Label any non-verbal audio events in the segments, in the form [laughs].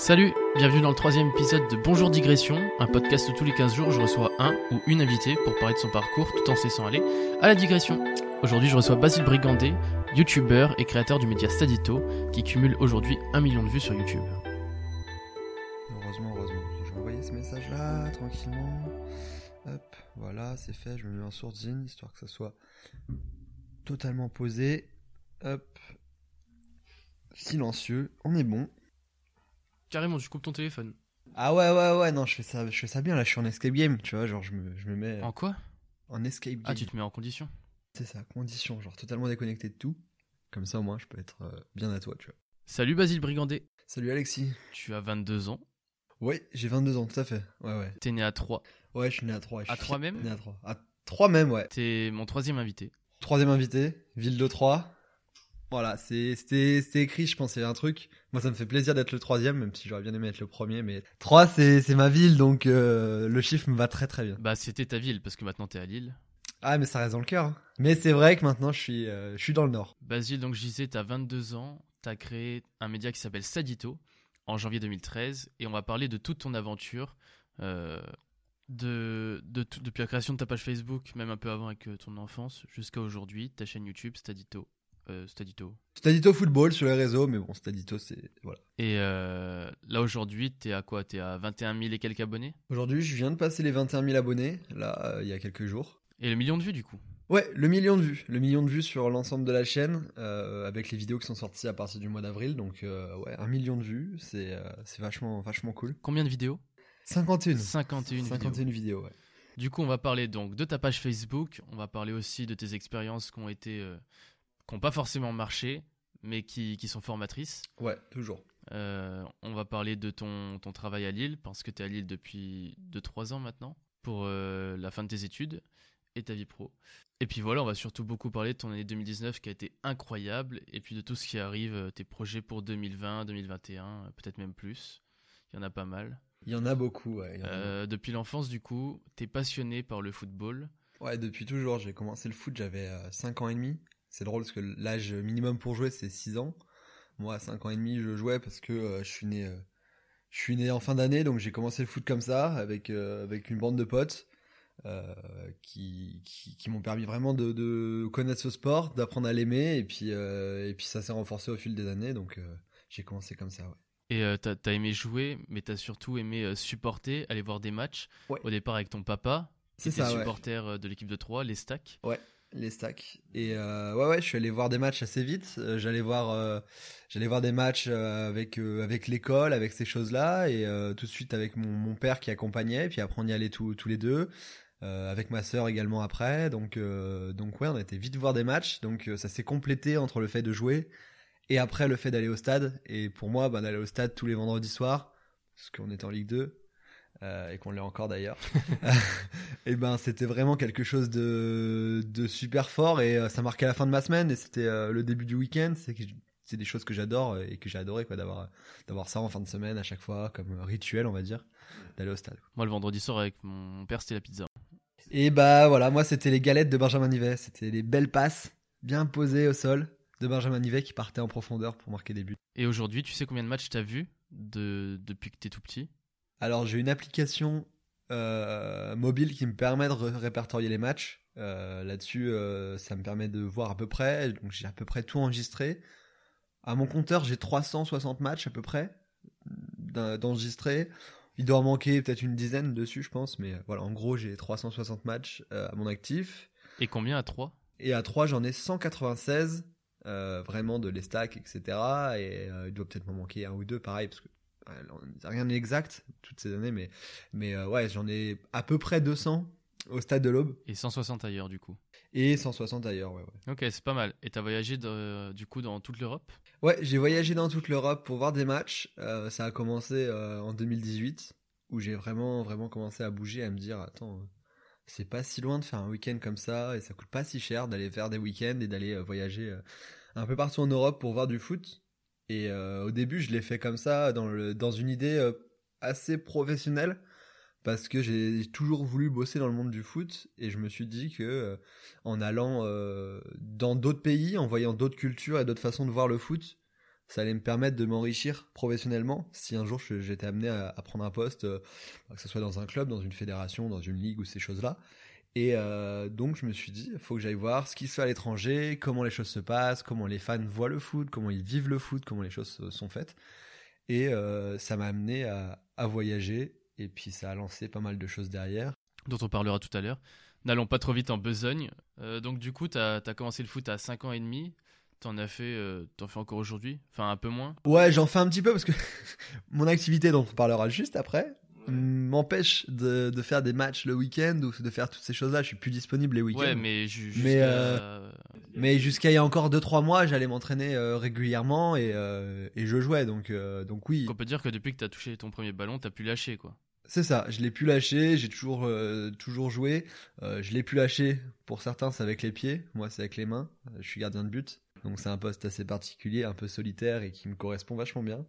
Salut, bienvenue dans le troisième épisode de Bonjour Digression, un podcast où tous les 15 jours je reçois un ou une invitée pour parler de son parcours tout en se laissant aller à la digression. Aujourd'hui je reçois Basile Brigandet, youtubeur et créateur du média Stadito, qui cumule aujourd'hui un million de vues sur YouTube. Heureusement, heureusement. Je vais envoyer ce message-là, tranquillement. Hop, voilà, c'est fait. Je me mets en sourdine, histoire que ça soit totalement posé. Hop. Silencieux. On est bon. Carrément, tu coupes ton téléphone. Ah ouais, ouais, ouais, non, je fais ça, je fais ça bien. Là, je suis en escape game, tu vois. Genre, je me, je me mets En quoi? en escape game. Ah, tu te mets en condition. C'est ça, condition. Genre, totalement déconnecté de tout. Comme ça, au moins, je peux être euh, bien à toi, tu vois. Salut Basile Brigandet, Salut Alexis. tu as 22 ans, Ouais, j'ai 22 ans, tout à fait. Ouais, ouais. t'es né à 3. Ouais, je suis né à 3. À Troyes même? Né à 3. À 3 même, ouais. T'es mon troisième invité. Troisième invité, ville de Troyes. Voilà, c'est- c'était écrit, je pensais un truc. Moi, ça me fait plaisir d'être le troisième, même si j'aurais bien aimé être le premier. Mais Troyes, c'est c'est ma ville, donc euh, le chiffre me va très très bien. Bah c'était ta ville, parce que maintenant t'es à Lille. Ah, mais ça reste dans le cœur. hein. Mais c'est vrai que maintenant, je suis, euh, je suis dans le nord. Basile, donc je disais, t'as 22 ans, t'as créé un média qui s'appelle Sadito en janvier 2013 et on va parler de toute ton aventure, euh, de, depuis la création de ta page Facebook, même un peu avant avec ton enfance, jusqu'à aujourd'hui, ta chaîne YouTube Stadito. Euh, Stadito. Stadito football sur les réseaux, mais bon, Stadito, c'est voilà. Et euh, là aujourd'hui, t'es à quoi? T'es à 21 000 et quelques abonnés? Aujourd'hui, je viens de passer les 21 000 abonnés, là, euh, il y a quelques jours. Et le million de vues du coup? Ouais, le million de vues. Le million de vues sur l'ensemble de la chaîne, euh, avec les vidéos qui sont sorties à partir du mois d'avril. Donc, euh, ouais, un million de vues, c'est euh, c'est vachement, vachement cool. Combien de vidéos? 51. 51 vidéos. 51 vidéos, ouais. Du coup, on va parler donc de ta page Facebook, on va parler aussi de tes expériences qui ont été, qui n'ont pas forcément marché, mais qui, qui sont formatrices. Ouais, toujours. Euh, on va parler de ton, ton travail à Lille, parce que tu es à Lille depuis 2-3 ans maintenant, pour euh, la fin de tes études et ta vie pro. Et puis voilà, on va surtout beaucoup parler de ton année 2019 qui a été incroyable, et puis de tout ce qui arrive, euh, tes projets pour 2020, 2021, euh, peut-être même plus. Il y en a pas mal. Il y en a beaucoup, ouais. a Euh, depuis l'enfance, du coup, tu es passionné par le football. Ouais, depuis toujours, j'ai commencé le foot, j'avais 5 ans et demi. C'est drôle parce que l'âge minimum pour jouer, c'est 6 ans. Moi, à 5 ans et demi, je jouais parce que euh, je suis né, euh, je suis né en fin d'année, donc j'ai commencé le foot comme ça, avec, euh, avec une bande de potes. qui, qui, qui m'ont permis vraiment de, de connaître ce sport, d'apprendre à l'aimer, et puis, et puis ça s'est renforcé au fil des années, donc j'ai commencé comme ça, ouais. Et euh, t'as as aimé jouer, mais t'as surtout aimé euh, supporter, aller voir des matchs. Ouais. Au départ avec ton papa, C'est ça, ouais. supporter de l'équipe de Troyes, les Stacks. Les stacks. Et euh, ouais ouais je suis allé voir des matchs assez vite. Euh, j'allais voir euh, j'allais voir des matchs euh, avec avec l'école avec ces choses là et tout de suite avec mon, père qui accompagnait. Puis après on y allait tous tous les deux avec ma sœur également après. Donc donc ouais on était vite voir des matchs. Donc ça s'est complété entre le fait de jouer et après le fait d'aller au stade. Et pour moi bah, d'aller au stade tous les vendredis soirs parce qu'on était en Ligue 2 euh, et qu'on l'est encore d'ailleurs. [laughs] Et ben c'était vraiment quelque chose de, de super fort et euh, ça marquait la fin de ma semaine et c'était euh, le début du week-end. C'est des choses que j'adore et que j'ai adoré quoi d'avoir d'avoir ça en fin de semaine à chaque fois comme rituel on va dire d'aller au stade. Moi, le vendredi soir avec mon père, c'était la pizza. et bah voilà moi c'était les galettes de Benjamin Nivet. C'était les belles passes bien posées au sol de Benjamin Nivet qui partait en profondeur pour marquer des buts. Et aujourd'hui, tu sais combien de matchs t'as vu de... depuis que t'es tout petit? Alors j'ai une application euh, mobile qui me permet de ré- répertorier les matchs. Euh, Là-dessus, euh, ça me permet de voir à peu près. Donc j'ai à peu près tout enregistré. À mon compteur, j'ai 360 matchs à peu près d'en- d'enregistrés. Il doit en manquer peut-être une dizaine dessus, je pense. Mais voilà, en gros, j'ai 360 matchs à mon actif. Et combien à 3 Et à 3, j'en ai 196, euh, vraiment de les stacks, etc. Et il doit peut-être m'en manquer un ou deux, pareil, parce que rien n'est exact toutes ces années, mais, mais euh, ouais, j'en ai à peu près 200 au stade de l'Aube Et 160 ailleurs, du coup. et 160 ailleurs, ouais, ouais. Ok, c'est pas mal. Et t'as voyagé de- du coup dans toute l'Europe? Ouais, j'ai voyagé dans toute l'Europe pour voir des matchs. Euh, ça a commencé euh, en 2018, où j'ai vraiment, vraiment commencé à bouger, à me dire, attends, euh, c'est pas si loin de faire un week-end comme ça, et ça coûte pas si cher d'aller faire des week-ends et d'aller euh, voyager euh, un peu partout en Europe pour voir du foot. Et euh, au début, je l'ai fait comme ça, dans, une idée euh, assez professionnelle, parce que j'ai toujours voulu bosser dans le monde du foot, et je me suis dit que euh, en allant dans d'autres pays, en voyant d'autres cultures et d'autres façons de voir le foot, ça allait me permettre de m'enrichir professionnellement si un jour j'étais amené à, prendre un poste, que ce soit dans un club, dans une fédération, dans une ligue ou ces choses-là. Et euh, donc je me suis dit, il faut que j'aille voir ce qui se fait à l'étranger, comment les choses se passent, comment les fans voient le foot, comment ils vivent le foot, comment les choses sont faites. Et euh, ça m'a amené à, voyager, et puis ça a lancé pas mal de choses derrière. Dont on parlera tout à l'heure. N'allons pas trop vite en besogne. donc du coup, tu as, commencé le foot à 5 ans et demi. T'en as fait, euh, t'en fais encore aujourd'hui? Enfin, un peu moins? Ouais, j'en fais un petit peu parce que [laughs] mon activité, dont on parlera juste après, m'empêche de, de, faire des matchs le week-end ou de faire toutes ces choses-là. Je suis plus disponible les week-ends. Ouais, mais jusqu'à. Mais, euh, mais jusqu'à il y a encore 2-3 mois, j'allais m'entraîner euh, régulièrement et, et je jouais. Donc, donc oui. on peut dire que depuis que t'as touché ton premier ballon, t'as pu lâcher quoi. C'est ça, je l'ai pu lâcher, j'ai toujours, toujours joué. je l'ai pu lâcher, pour certains c'est avec les pieds, moi c'est avec les mains. Je suis gardien de but. Donc c'est un poste assez particulier, un peu solitaire et qui me correspond vachement bien.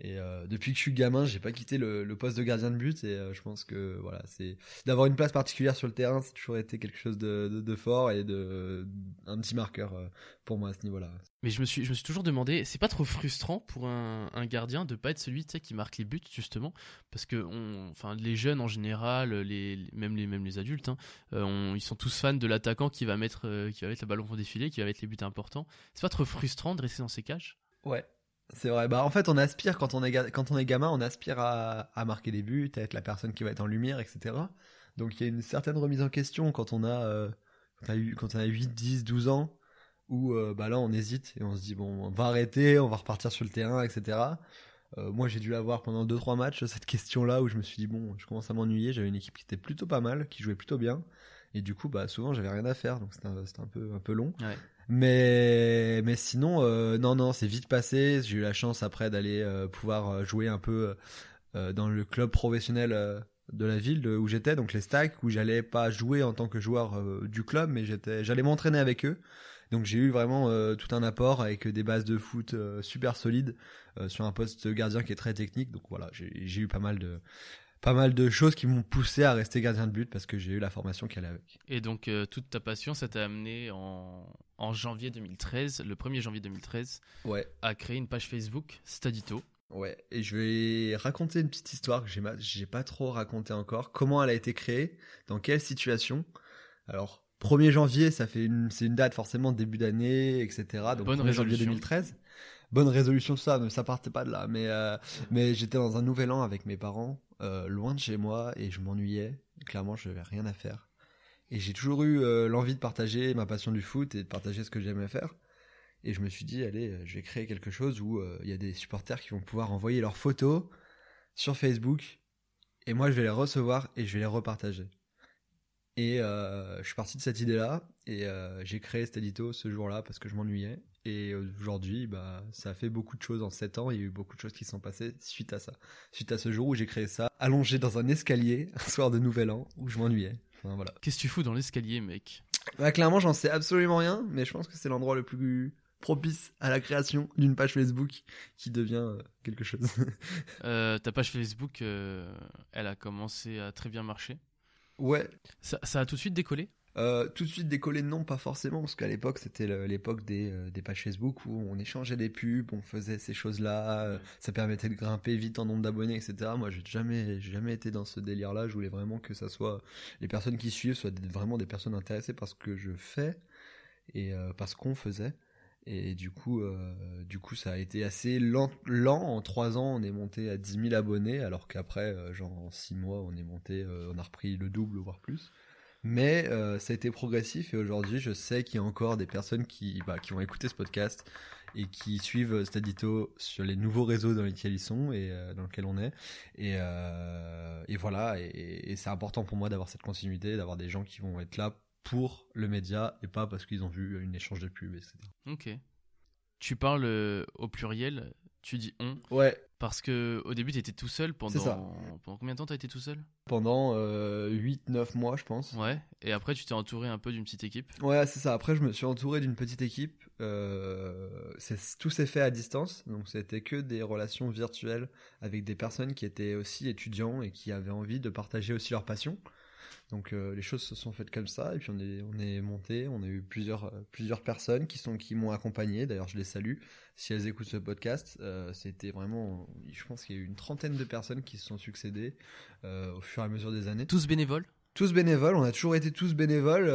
Et euh, depuis que je suis gamin, j'ai pas quitté le, poste de gardien de but et euh, je pense que voilà, c'est d'avoir une place particulière sur le terrain, c'est toujours été quelque chose de, fort et de un petit marqueur euh, pour moi à ce niveau-là. Mais je me suis je me suis toujours demandé, c'est pas trop frustrant pour un, gardien de pas être celui qui marque les buts justement? Parce que on, enfin les jeunes en général, les même les même les adultes, hein, ils sont tous fans de l'attaquant qui va mettre qui va mettre le ballon pour défiler, qui va mettre les buts importants. C'est pas trop frustrant de rester dans ces cages? Ouais, c'est vrai. Bah, en fait, on aspire, quand on est, quand on est gamin, on aspire à, marquer des buts, à être la personne qui va être en lumière, etc. Donc, il y a une certaine remise en question quand on a, euh, quand on a 8, 10, 12 ans, où euh, bah là, on hésite et on se dit, bon, on va arrêter, on va repartir sur le terrain, etc. Euh, moi, j'ai dû l'avoir pendant 2-3 matchs, cette question-là, où je me suis dit, bon, je commence à m'ennuyer. J'avais une équipe qui était plutôt pas mal, qui jouait plutôt bien. Et du coup, bah, souvent, j'avais rien à faire, donc c'était un, un, peu, un peu long. Mais, mais sinon, euh, non, non, c'est vite passé. J'ai eu la chance après d'aller euh, pouvoir euh, jouer un peu dans le club professionnel de la ville où j'étais, donc les Stacks, où j'allais pas jouer en tant que joueur du club, mais j'étais, j'allais m'entraîner avec eux. Donc j'ai eu vraiment tout un apport avec des bases de foot super solides sur un poste gardien qui est très technique. Donc voilà, j'ai eu pas mal de pas mal de choses qui m'ont poussé à rester gardien de but parce que j'ai eu la formation allait avec. Et donc euh, toute ta passion, ça t'a amené en, en, janvier 2013, le 1er janvier 2013, ouais. à créer une page Facebook, Stadito. Ouais, et je vais raconter une petite histoire que j'ai j'ai pas trop raconté encore. Comment elle a été créée, dans quelle situation? Alors 1er janvier, ça fait une, c'est une date forcément début d'année, etc. Donc Bonne 1er janvier 2013 bonne résolution ça, mais ça partait pas de là. Mais, euh, mais j'étais dans un nouvel an avec mes parents, euh, loin de chez moi, et je m'ennuyais. Clairement, je n'avais rien à faire. Et j'ai toujours eu euh, l'envie de partager ma passion du foot et de partager ce que j'aimais faire. Et je me suis dit, allez, je vais créer quelque chose où il y a des supporters qui vont pouvoir envoyer leurs photos sur Facebook. Et moi, je vais les recevoir et je vais les repartager. Et je suis parti de cette idée-là et j'ai créé cet édito ce jour-là parce que je m'ennuyais. Et aujourd'hui, bah, ça a fait beaucoup de choses en 7 ans. Il y a eu beaucoup de choses qui sont passées suite à ça. Suite à ce jour où j'ai créé ça, allongé dans un escalier, [laughs] un soir de Nouvel An, où je m'ennuyais. Enfin, voilà. Qu'est-ce que tu fous dans l'escalier, mec? Bah, Clairement, j'en sais absolument rien, mais je pense que c'est l'endroit le plus propice à la création d'une page Facebook qui devient euh, quelque chose. [laughs] euh, ta page Facebook, euh, elle a commencé à très bien marcher. Ouais. Ça, ça a tout de suite décollé? Euh, tout de suite décoller, non, pas forcément, parce qu'à l'époque, c'était l'époque des, euh, des, pages Facebook où on échangeait des pubs, on faisait ces choses-là, euh, ça permettait de grimper vite en nombre d'abonnés, etc. Moi, j'ai jamais, jamais été dans ce délire-là. Je voulais vraiment que ça soit les personnes qui suivent soient vraiment des personnes intéressées par ce que je fais et par ce qu'on faisait. Et du coup, du coup, ça a été assez lent, lent. En trois ans, on est monté à 10 000 abonnés, alors qu'après, genre en six mois, on est monté, on a repris le double, voire plus. Mais euh, ça a été progressif et aujourd'hui, je sais qu'il y a encore des personnes qui, bah, qui vont écouter ce podcast et qui suivent Stadito sur les nouveaux réseaux dans lesquels ils sont et euh, dans lesquels on est. Et, euh, voilà, et, c'est important pour moi d'avoir cette continuité, d'avoir des gens qui vont être là pour le média et pas parce qu'ils ont vu une échange de pubs, etc. Ok. Tu parles au pluriel, tu dis on. Ouais. Parce que au début, tu étais tout seul pendant. Ça. Pendant combien de temps tu as été tout seul? Pendant euh, 8-9 mois, je pense. Ouais. Et après, tu t'es entouré un peu d'une petite équipe? Ouais, c'est ça. Après, je me suis entouré d'une petite équipe. Euh, tout s'est fait à distance. Donc, c'était que des relations virtuelles avec des personnes qui étaient aussi étudiants et qui avaient envie de partager aussi leur passion. Donc les choses se sont faites comme ça et puis on est on est monté, on a eu plusieurs plusieurs personnes qui sont qui m'ont accompagné. D'ailleurs je les salue si elles écoutent ce podcast. C'était vraiment, je pense qu'il y a eu une trentaine de personnes qui se sont succédées au fur et à mesure des années. Tous bénévoles? Tous bénévoles, on a toujours été tous bénévoles.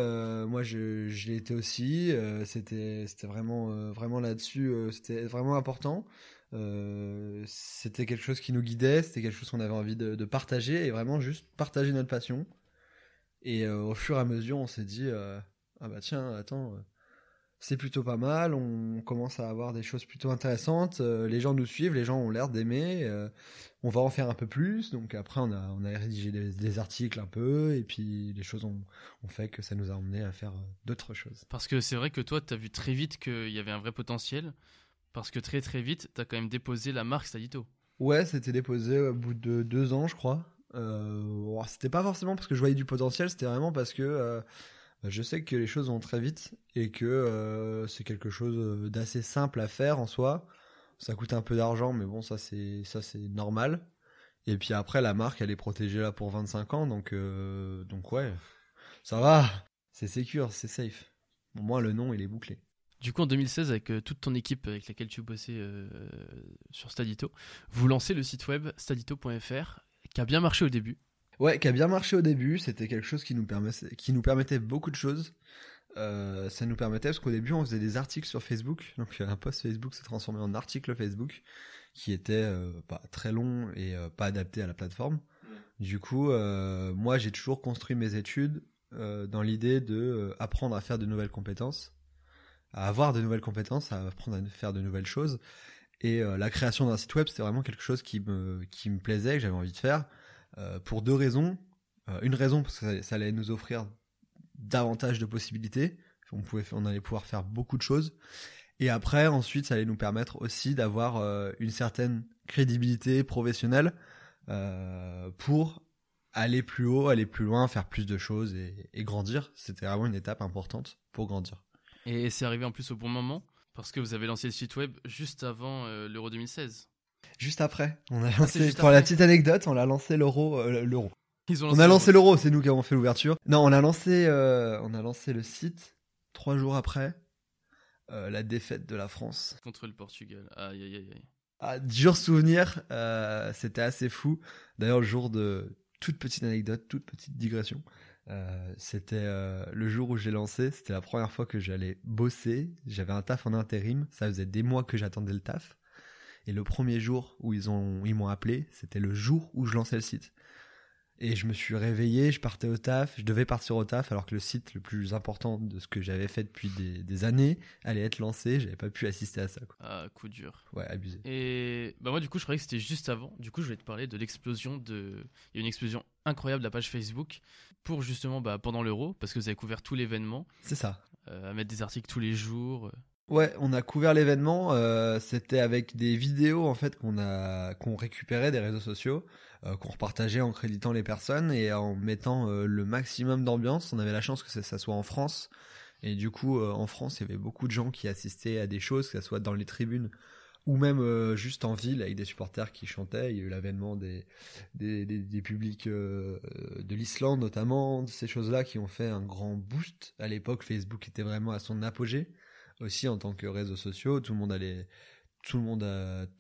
moi, je, je l'ai été aussi. c'était, c'était vraiment, vraiment là-dessus. c'était vraiment important. Euh, c'était quelque chose qui nous guidait, c'était quelque chose qu'on avait envie de, partager et vraiment juste partager notre passion. Et euh, au fur et à mesure, on s'est dit euh, ah bah tiens, attends, c'est plutôt pas mal, on commence à avoir des choses plutôt intéressantes, les gens nous suivent, les gens ont l'air d'aimer, on va en faire un peu plus. Donc après, on a, on a rédigé des, articles un peu, et puis les choses ont, ont, fait que ça nous a emmené à faire d'autres choses. Parce que c'est vrai que toi, tu as vu très vite qu'il y avait un vrai potentiel. Parce que très très vite, tu as quand même déposé la marque Stadito. Ouais, c'était déposé au bout de deux ans, je crois. Euh, c'était pas forcément parce que je voyais du potentiel, c'était vraiment parce que euh, je sais que les choses vont très vite et que euh, c'est quelque chose d'assez simple à faire en soi. Ça coûte un peu d'argent, mais bon, ça c'est ça c'est normal. Et puis après, la marque, elle est protégée là pour 25 ans, donc donc ouais, ça va, c'est secure, c'est safe. Au moins le nom, il est bouclé. Du coup, en 2016, avec euh, toute ton équipe avec laquelle tu bossais euh, sur Stadito, vous lancez le site web stadito.fr, qui a bien marché au début. Ouais, qui a bien marché au début. C'était quelque chose qui nous, permettait, qui nous permettait beaucoup de choses. Euh, ça nous permettait, parce qu'au début, on faisait des articles sur Facebook. Donc, un post Facebook s'est transformé en article Facebook, qui était pas très long et pas adapté à la plateforme. Du coup, moi, j'ai toujours construit mes études dans l'idée de apprendre à faire de nouvelles compétences à avoir de nouvelles compétences, à apprendre à faire de nouvelles choses. Et euh, la création d'un site web, c'était vraiment quelque chose qui me, qui me plaisait, que j'avais envie de faire, euh, pour deux raisons. Euh, une raison, parce que ça, allait nous offrir davantage de possibilités. On, pouvait, on allait pouvoir faire beaucoup de choses. Et après, ensuite, ça allait nous permettre aussi d'avoir une certaine crédibilité professionnelle pour aller plus haut, aller plus loin, faire plus de choses et, et grandir. C'était vraiment une étape importante pour grandir. Et c'est arrivé en plus au bon moment, parce que vous avez lancé le site web juste avant euh, l'Euro 2016. Juste après. On a ah, lancé, pour la petite anecdote, on a lancé l'Euro. Euh, l'euro. On a lancé l'Euro, c'est nous qui avons fait l'ouverture. Non, on a lancé, euh, on a lancé le site trois jours après la défaite de la France. Contre le Portugal. Aïe, aïe, aïe. Ah, dur souvenir, c'était assez fou. D'ailleurs, le jour de toute petite anecdote, toute petite digression. Euh, c'était euh, le jour où j'ai lancé, c'était la première fois que j'allais bosser. J'avais un taf en intérim, ça faisait des mois que j'attendais le taf. Et le premier jour où ils ont ils m'ont appelé, c'était le jour où je lançais le site. Et je me suis réveillé, je partais au taf, je devais partir au taf alors que le site le plus important de ce que j'avais fait depuis des, années allait être lancé, j'avais pas pu assister à ça. Quoi. Ah, coup dur. Ouais, abusé. Et bah moi du coup je croyais que c'était juste avant. Du coup je vais te parler de l'explosion de... Il y a une explosion incroyable de la page Facebook pour justement bah, pendant l'euro parce que vous avez couvert tout l'événement. C'est ça. Euh, à mettre des articles tous les jours. Ouais, on a couvert l'événement. Euh, c'était avec des vidéos en fait qu'on a qu'on récupérait des réseaux sociaux. Euh, qu'on repartageait en créditant les personnes et en mettant euh, le maximum d'ambiance. On avait la chance que ça, soit en France. Et du coup, euh, en France, il y avait beaucoup de gens qui assistaient à des choses, que ce soit dans les tribunes ou même juste en ville avec des supporters qui chantaient. Il y a eu l'avènement des, des, publics de l'Islande notamment, ces choses-là qui ont fait un grand boost. À l'époque, Facebook était vraiment à son apogée aussi en tant que réseau social. Tout le monde allait, tout le monde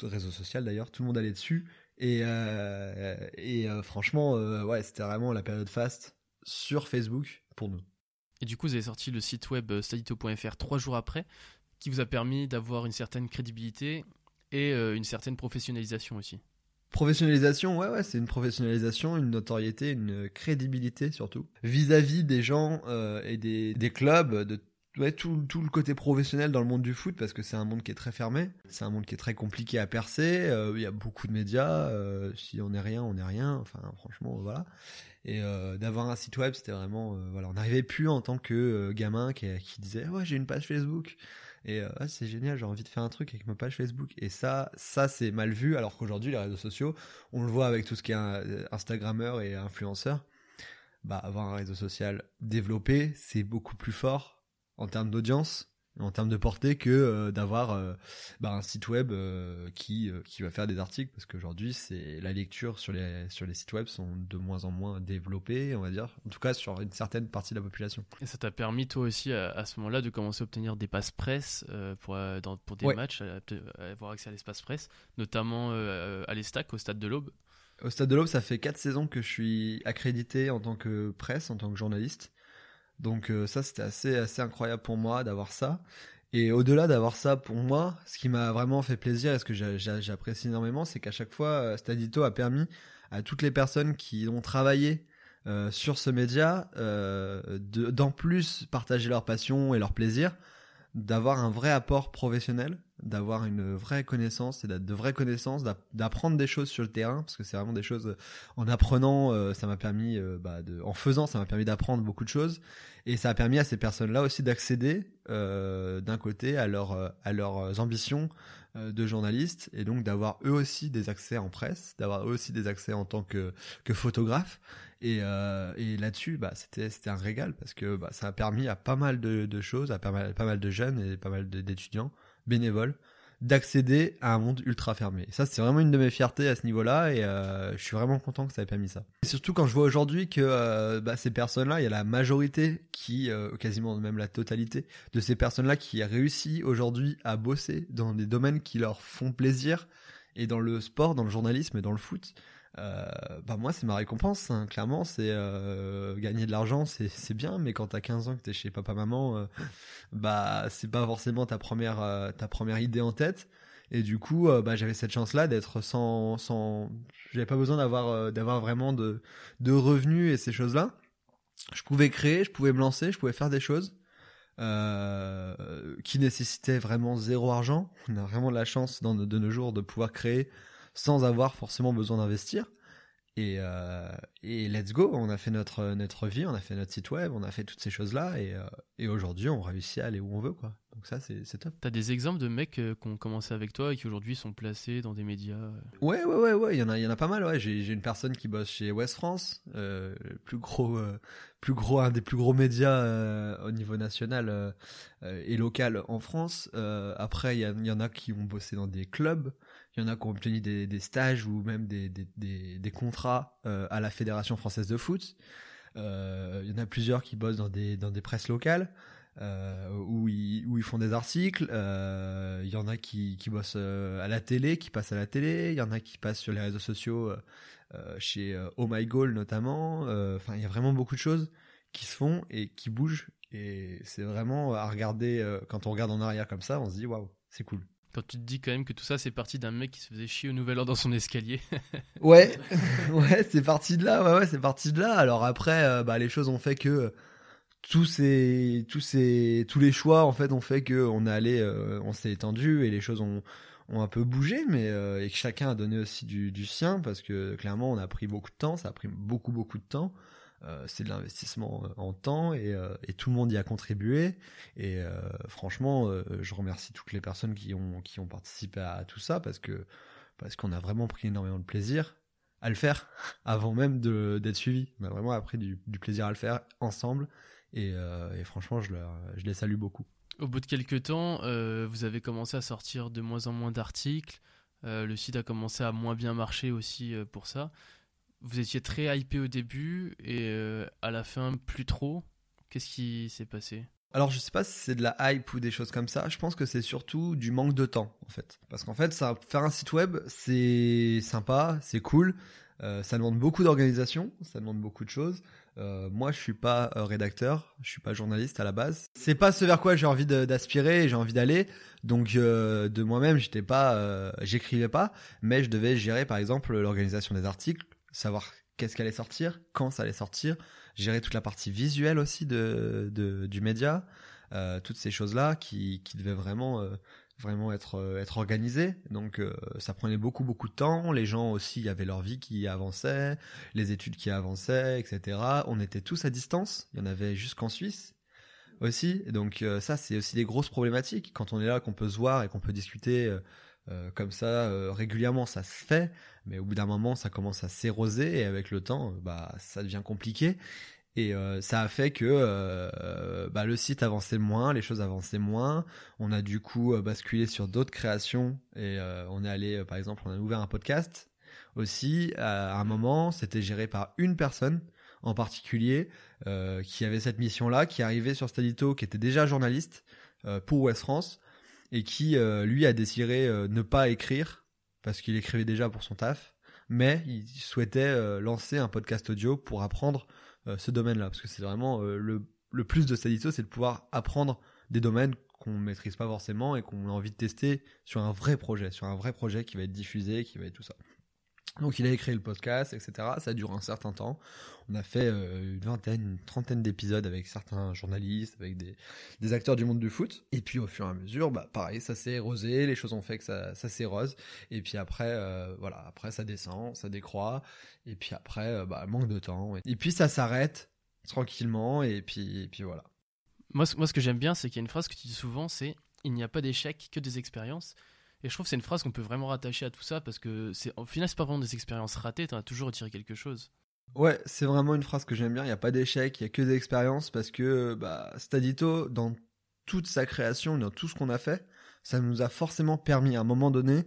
réseau social d'ailleurs, tout le monde allait dessus. Et, euh, et euh, franchement, euh, ouais, c'était vraiment la période fast sur Facebook pour nous. Et du coup, vous avez sorti le site web stadito.fr trois jours après, qui vous a permis d'avoir une certaine crédibilité et une certaine professionnalisation aussi. Professionnalisation, ouais, ouais, c'est une professionnalisation, une notoriété, une crédibilité surtout vis-à-vis des gens et des, des clubs de tout, tout, le côté professionnel dans le monde du foot parce que c'est un monde qui est très fermé, c'est un monde qui est très compliqué à percer. Euh, il y a beaucoup de médias. Euh, si on n'est rien, on n'est rien. Enfin, franchement, voilà. Et euh, d'avoir un site web, c'était vraiment, voilà, on n'arrivait plus en tant que gamin qui, disait ouais j'ai une page Facebook et ah, c'est génial, j'ai envie de faire un truc avec ma page Facebook. Et ça, ça c'est mal vu alors qu'aujourd'hui les réseaux sociaux, on le voit avec tout ce qui est Instagrammeur et influenceur. Bah, avoir un réseau social développé, c'est beaucoup plus fort en termes d'audience, en termes de portée que d'avoir bah, un site web qui qui va faire des articles. Parce qu'aujourd'hui c'est la lecture sur les sur les sites web sont de moins en moins développées on va dire. En tout cas sur une certaine partie de la population. Et ça t'a permis toi aussi à, ce moment-là de commencer à obtenir des passes presse pour dans, pour des matchs avoir accès à l'espace presse notamment à l'Estac au stade de l'Aube? Au Stade de l'Aube, ça fait 4 saisons que je suis accrédité en tant que presse, en tant que journaliste. Donc euh, ça, c'était assez, assez incroyable pour moi d'avoir ça. Et au-delà d'avoir ça pour moi, ce qui m'a vraiment fait plaisir et ce que j'apprécie énormément, c'est qu'à chaque fois, euh, Stadito a permis à toutes les personnes qui ont travaillé euh, sur ce média d'en plus partager leur passion et leur plaisir, d'avoir un vrai apport professionnel d'avoir une vraie connaissance et de vraies connaissances, d'apprendre des choses sur le terrain, parce que c'est vraiment des choses. En apprenant, euh, ça m'a permis, euh, bah, de, en faisant, ça m'a permis d'apprendre beaucoup de choses, et ça a permis à ces personnes-là aussi d'accéder, euh, d'un côté, à leur, à leurs ambitions de journalistes, et donc d'avoir eux aussi des accès en presse, d'avoir eux aussi des accès en tant que que photographe. Et, et là-dessus, bah, c'était c'était un régal parce que bah, ça a permis à pas mal de, de choses, à pas mal pas mal de jeunes et pas mal d'étudiants bénévole d'accéder à un monde ultra fermé. Et ça, c'est vraiment une de mes fiertés à ce niveau-là, et euh, je suis vraiment content que ça ait permis ça. Et surtout quand je vois aujourd'hui que euh, bah, ces personnes-là, il y a la majorité qui, euh, quasiment même la totalité de ces personnes-là qui a réussi aujourd'hui à bosser dans des domaines qui leur font plaisir, et dans le sport, dans le journalisme et dans le foot. Euh, bah moi c'est ma récompense hein. clairement c'est euh, gagner de l'argent c'est bien mais quand t'as 15 ans que t'es chez papa maman euh, bah c'est pas forcément ta première ta première idée en tête. Et du coup bah j'avais cette chance là d'être sans sans j'avais pas besoin d'avoir d'avoir vraiment de de revenus et ces choses là je pouvais créer je pouvais me lancer je pouvais faire des choses qui nécessitaient vraiment zéro argent. On a vraiment la chance dans, de nos jours de pouvoir créer sans avoir forcément besoin d'investir. Et, euh, et, let's go, on a fait notre, notre vie, on a fait notre site web, on a fait toutes ces choses-là, et, euh, et aujourd'hui on réussit à aller où on veut, quoi. Donc ça, c'est, c'est top. T'as des exemples de mecs euh, qui ont commencé avec toi et qui aujourd'hui sont placés dans des médias Ouais, ouais, ouais, ouais, il y en a, il y en a pas mal, ouais. J'ai, j'ai une personne qui bosse chez West France, le plus gros, plus gros, un des plus gros médias au niveau national et local en France. après, il y, y, en a qui ont bossé dans des clubs. Il y en a qui ont obtenu des, stages ou même des, contrats euh, à la Fédération française de foot. Euh, il y en a plusieurs qui bossent dans des, dans presses locales. Euh, où, ils, font des articles. Euh, il y en a qui, bossent euh, à la télé, qui passent à la télé. Il y en a qui passent sur les réseaux sociaux, euh, chez Oh My Goal notamment. Enfin, il y a vraiment beaucoup de choses qui se font et qui bougent. Et c'est vraiment à regarder, quand on regarde en arrière comme ça, on se dit waouh, c'est cool. Quand tu te dis quand même que tout ça, c'est parti d'un mec qui se faisait chier au nouvel ordre dans son escalier. [laughs] ouais, [laughs] ouais, c'est parti de là, ouais, ouais, c'est parti de là. Alors après, euh, bah, les choses ont fait que tous ces, tous ces, tous les choix, en fait, ont fait que on est allé, euh, on s'est étendu et les choses ont, un peu bougé, mais euh, et que chacun a donné aussi du, du sien parce que clairement, on a pris beaucoup de temps, ça a pris beaucoup, beaucoup de temps. Euh, c'est de l'investissement euh, en temps et, euh, et, tout le monde y a contribué. Et franchement, je remercie toutes les personnes qui ont, participé à, tout ça parce qu'on a vraiment pris énormément de plaisir à le faire [laughs] avant même d'être suivi. On a vraiment appris du, plaisir à le faire ensemble et, franchement, je, les salue beaucoup. Au bout de quelques temps, vous avez commencé à sortir de moins en moins d'articles. le site a commencé à moins bien marcher aussi pour ça vous étiez très hypé au début et euh, à la fin plus trop. Qu'est-ce qui s'est passé? Alors je sais pas si c'est de la hype ou des choses comme ça, je pense que c'est surtout du manque de temps en fait. Parce qu'en fait, faire un site web, c'est sympa, c'est cool, euh, ça demande beaucoup d'organisation, ça demande beaucoup de choses. Euh, moi, je suis pas rédacteur, je suis pas journaliste à la base. C'est pas ce vers quoi j'ai envie d'aspirer, j'ai envie d'aller. Donc de moi-même, j'étais pas, j'écrivais pas, mais je devais gérer par exemple l'organisation des articles, savoir qu'est-ce qui allait sortir, quand ça allait sortir, gérer toute la partie visuelle aussi de, de du média, euh, toutes ces choses-là qui, qui devaient vraiment euh, vraiment être euh, être organisées. Donc ça prenait beaucoup beaucoup de temps. Les gens aussi avaient leur vie qui avançait, les études qui avançaient, etc. On était tous à distance. Il y en avait jusqu'en Suisse aussi. donc ça c'est aussi des grosses problématiques quand on est là, qu'on peut se voir et qu'on peut discuter euh, comme ça euh, régulièrement ça se fait mais au bout d'un moment ça commence à s'éroser et avec le temps bah ça devient compliqué Et euh, ça a fait que euh, bah, le site avançait moins, les choses avançaient moins. On a du coup euh, basculé sur d'autres créations et on est allé, par exemple, on a ouvert un podcast aussi. À un moment, c'était géré par une personne en particulier qui avait cette mission-là, qui arrivait sur Stadito, qui était déjà journaliste pour West France et qui lui a décidé ne pas écrire parce qu'il écrivait déjà pour son taf, mais il souhaitait lancer un podcast audio pour apprendre euh, ce domaine-là, parce que c'est vraiment euh, le, le, plus de Stadito, c'est de pouvoir apprendre des domaines qu'on ne maîtrise pas forcément et qu'on a envie de tester sur un vrai projet, sur un vrai projet qui va être diffusé, qui va être tout ça. Donc il a écrit le podcast, etc. Ça dure un certain temps. On a fait euh, une vingtaine, une trentaine d'épisodes avec certains journalistes, avec des, acteurs du monde du foot. Et puis au fur et à mesure, bah pareil, ça s'est rosé, les choses ont fait que ça, ça s'érose. Et puis après, euh, voilà, après ça descend, ça décroît. Et puis après, euh, bah manque de temps. Et puis ça s'arrête tranquillement. Et puis, puis voilà. Moi, moi, ce que j'aime bien, c'est qu'il y a une phrase que tu dis souvent, c'est il n'y a pas d'échec que des expériences. Et je trouve que c'est une phrase qu'on peut vraiment rattacher à tout ça parce que c'est au final c'est pas vraiment des expériences ratées, t'en as toujours retiré quelque chose. Ouais, c'est vraiment une phrase que j'aime bien. Il n'y a pas d'échec, il y a que des expériences parce que bah, Stadito, dans toute sa création, dans tout ce qu'on a fait, ça nous a forcément permis à un moment donné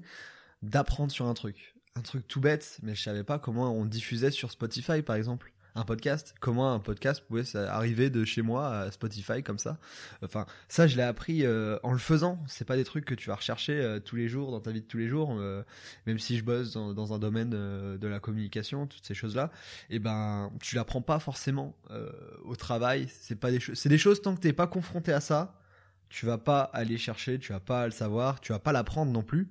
d'apprendre sur un truc. Un truc tout bête, mais je savais pas comment on diffusait sur Spotify par exemple un podcast. Comment un podcast pouvait arriver de chez moi à Spotify comme ça Enfin, ça, je l'ai appris euh, en le faisant. C'est pas des trucs que tu vas rechercher euh, tous les jours dans ta vie de tous les jours. Euh, même si je bosse dans, un domaine de la communication, toutes ces choses-là, et eh ben, tu l'apprends pas forcément au travail. C'est pas des choses. C'est des choses tant que t'es pas confronté à ça, tu vas pas aller chercher, tu vas pas le savoir, tu vas pas l'apprendre non plus.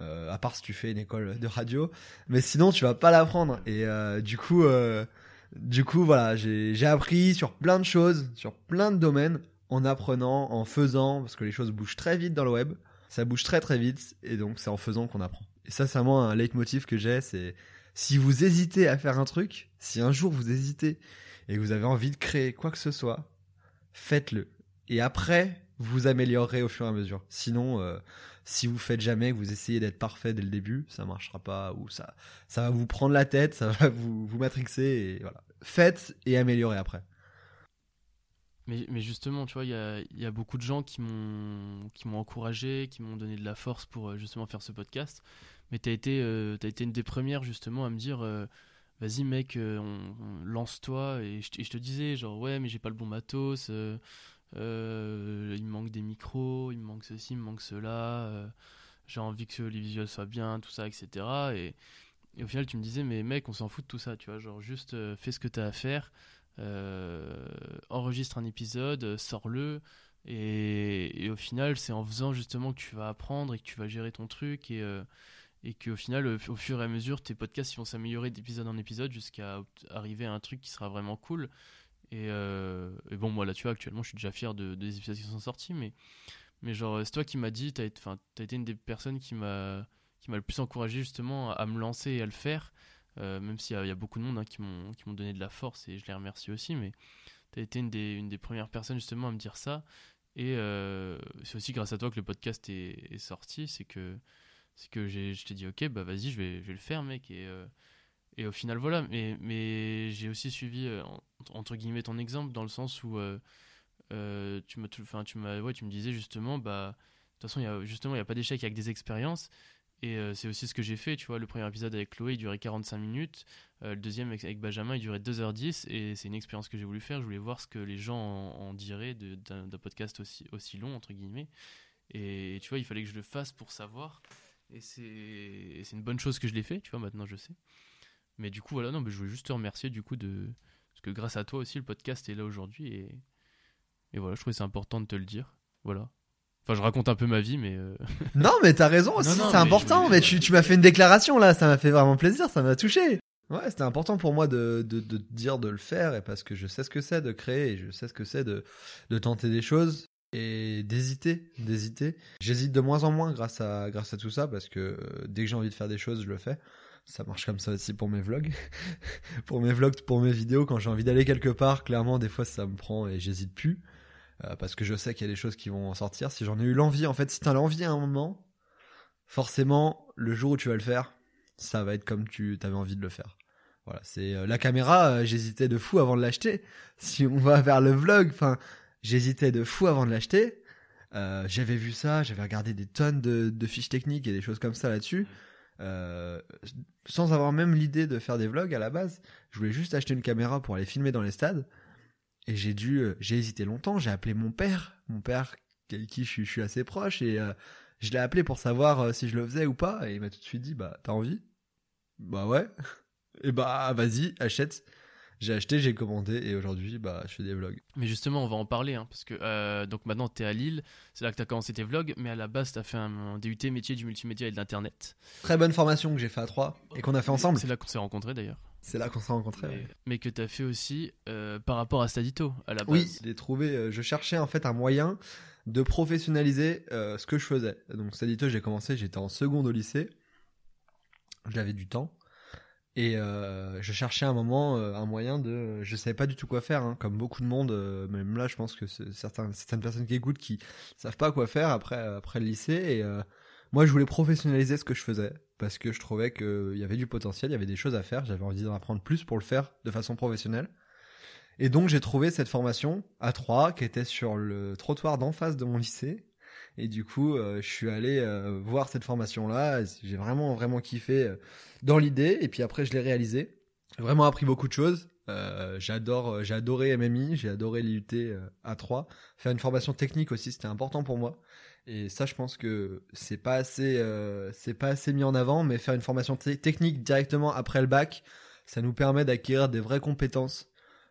à part si tu fais une école de radio, mais sinon tu vas pas l'apprendre. Et du coup, du coup, voilà, j'ai appris sur plein de choses, sur plein de domaines, en apprenant, en faisant, parce que les choses bougent très vite dans le web. Ça bouge très très vite, et donc c'est en faisant qu'on apprend. Et ça, c'est vraiment un leitmotiv que j'ai, c'est si vous hésitez à faire un truc, si un jour vous hésitez et que vous avez envie de créer quoi que ce soit, faites-le. Et après, vous améliorerez au fur et à mesure. Sinon, euh, si vous faites jamais, que vous essayez d'être parfait dès le début, ça marchera pas ou ça, ça va vous prendre la tête, ça va vous, vous matrixer et voilà. Faites et améliorez après. Mais, justement, tu vois, il y a, beaucoup de gens qui m'ont encouragé, qui m'ont donné de la force pour euh, justement faire ce podcast. Mais tu as été euh, été une des premières justement à me dire euh, vas-y mec, lance-toi et je, te disais genre ouais, mais j'ai pas le bon matos il me manque des micros, il me manque ceci, il me manque cela, j'ai envie que les visuels soient bien, tout ça, etc. Et, au final, tu me disais, mais mec, on s'en fout de tout ça, tu vois, genre juste euh, fais ce que tu as à faire, enregistre un épisode, sors-le. Et, au final, c'est en faisant justement que tu vas apprendre et que tu vas gérer ton truc et, et qu'au final, au fur et à mesure, tes podcasts ils vont s'améliorer d'épisode en épisode jusqu'à arriver à un truc qui sera vraiment cool. Euh, et, bon, moi là, tu vois, actuellement, je suis déjà fier de, des épisodes qui sont sortis, mais, mais genre, c'est toi qui m'as dit, t'as été, as été une des personnes qui m'a qui m'a le plus encouragé justement à, me lancer et à le faire, euh, même s'il y, a beaucoup de monde hein, qui m'ont donné de la force et je les remercie aussi, mais tu as été une des, une des premières personnes justement à me dire ça. Et euh, c'est aussi grâce à toi que le podcast est, sorti, c'est que, que je t'ai dit, ok, bah vas-y, je vais, je vais le faire, mec. Et, et au final, voilà. Mais, mais j'ai aussi suivi, euh, entre guillemets, ton exemple, dans le sens où euh, euh, tu, tu, ouais, tu me disais justement, bah, de toute façon, y a, justement, il n'y a pas d'échec avec des expériences. Et c'est aussi ce que j'ai fait, tu vois. Le premier épisode avec Chloé, il durait 45 minutes. le deuxième avec, Benjamin, il durait 2h10. Et c'est une expérience que j'ai voulu faire. Je voulais voir ce que les gens en, diraient d'un, podcast aussi, aussi long, entre guillemets. Et tu vois, il fallait que je le fasse pour savoir. Et c'est, c'est une bonne chose que je l'ai fait, tu vois, maintenant je sais. Mais du coup, voilà, non, mais je voulais juste te remercier du coup de. Parce que grâce à toi aussi, le podcast est là aujourd'hui et. Et voilà, je trouvais c'est important de te le dire. Voilà. Enfin, je raconte un peu ma vie, mais. Euh, [laughs] non, mais t'as raison aussi, c'est important. Mais tu, tu m'as fait une déclaration là, ça m'a fait vraiment plaisir, ça m'a touché. Ouais, c'était important pour moi de, de, de, dire de le faire, et parce que je sais ce que c'est de créer, et je sais ce que c'est de, de tenter des choses, et d'hésiter, d'hésiter. J'hésite de moins en moins grâce à, grâce à tout ça, parce que euh, dès que j'ai envie de faire des choses, je le fais ça marche comme ça aussi pour mes vlogs. [laughs] pour mes vlogs, pour mes vidéos, quand j'ai envie d'aller quelque part, clairement, des fois, ça me prend et j'hésite plus. Euh, parce que je sais qu'il y a des choses qui vont en sortir. Si j'en ai eu l'envie, en fait, si t'as l'envie à un moment, forcément, le jour où tu vas le faire, ça va être comme tu avais envie de le faire. Voilà, c'est la caméra, j'hésitais de fou avant de l'acheter. [laughs] Si on va vers le vlog, enfin, j'hésitais de fou avant de l'acheter. j'avais vu ça, j'avais regardé des tonnes de, de, fiches techniques et des choses comme ça là-dessus. Euh, sans avoir même l'idée de faire des vlogs à la base. Je voulais juste acheter une caméra pour aller filmer dans les stades. Et j'ai dû, euh, j'ai hésité longtemps. J'ai appelé mon père, mon père avec qui je suis, assez proche, et euh, je l'ai appelé pour savoir si je le faisais ou pas. Et il m'a tout de suite dit, bah t'as envie? Bah ouais. [laughs] Et bah vas-y, achète j'ai acheté, j'ai commandé et aujourd'hui, bah, je fais des vlogs. Mais justement, on va en parler hein, parce que euh, donc maintenant tu es à Lille, c'est là que tu as commencé tes vlogs, mais à la base tu as fait un, DUT métier du multimédia et de l'internet. Très bonne formation que j'ai fait à Troyes et qu'on a fait ensemble. C'est là qu'on s'est rencontrés d'ailleurs. C'est là qu'on s'est rencontrés. Mais, que tu as fait aussi euh, par rapport à Stadito à la base. Oui, j'ai trouvé, euh, je cherchais en fait un moyen de professionnaliser ce que je faisais. Donc Stadito, j'ai commencé, j'étais en seconde au lycée. J'avais du temps. Et euh, je cherchais un moment euh, un moyen de, je savais pas du tout quoi faire, hein, comme beaucoup de monde. Euh, même là, je pense que certains, certaines personnes qui écoutent qui savent pas quoi faire après après le lycée. Et euh, moi, je voulais professionnaliser ce que je faisais parce que je trouvais qu'il y avait du potentiel, il y avait des choses à faire. J'avais envie d'en apprendre plus pour le faire de façon professionnelle. Et donc, j'ai trouvé cette formation à 3 qui était sur le trottoir d'en face de mon lycée et du coup, euh, je suis allé euh, voir cette formation-là. J'ai vraiment, vraiment kiffé euh, dans l'idée. Et puis après, je l'ai réalisé. Vraiment appris beaucoup de choses. j'adore, j'ai adoré MMI, j'ai adoré l'IUT A3. Faire une formation technique aussi, c'était important pour moi. Et ça, je pense que c'est pas assez, c'est pas assez mis en avant. Mais faire une formation technique directement après le bac, ça nous permet d'acquérir des vraies compétences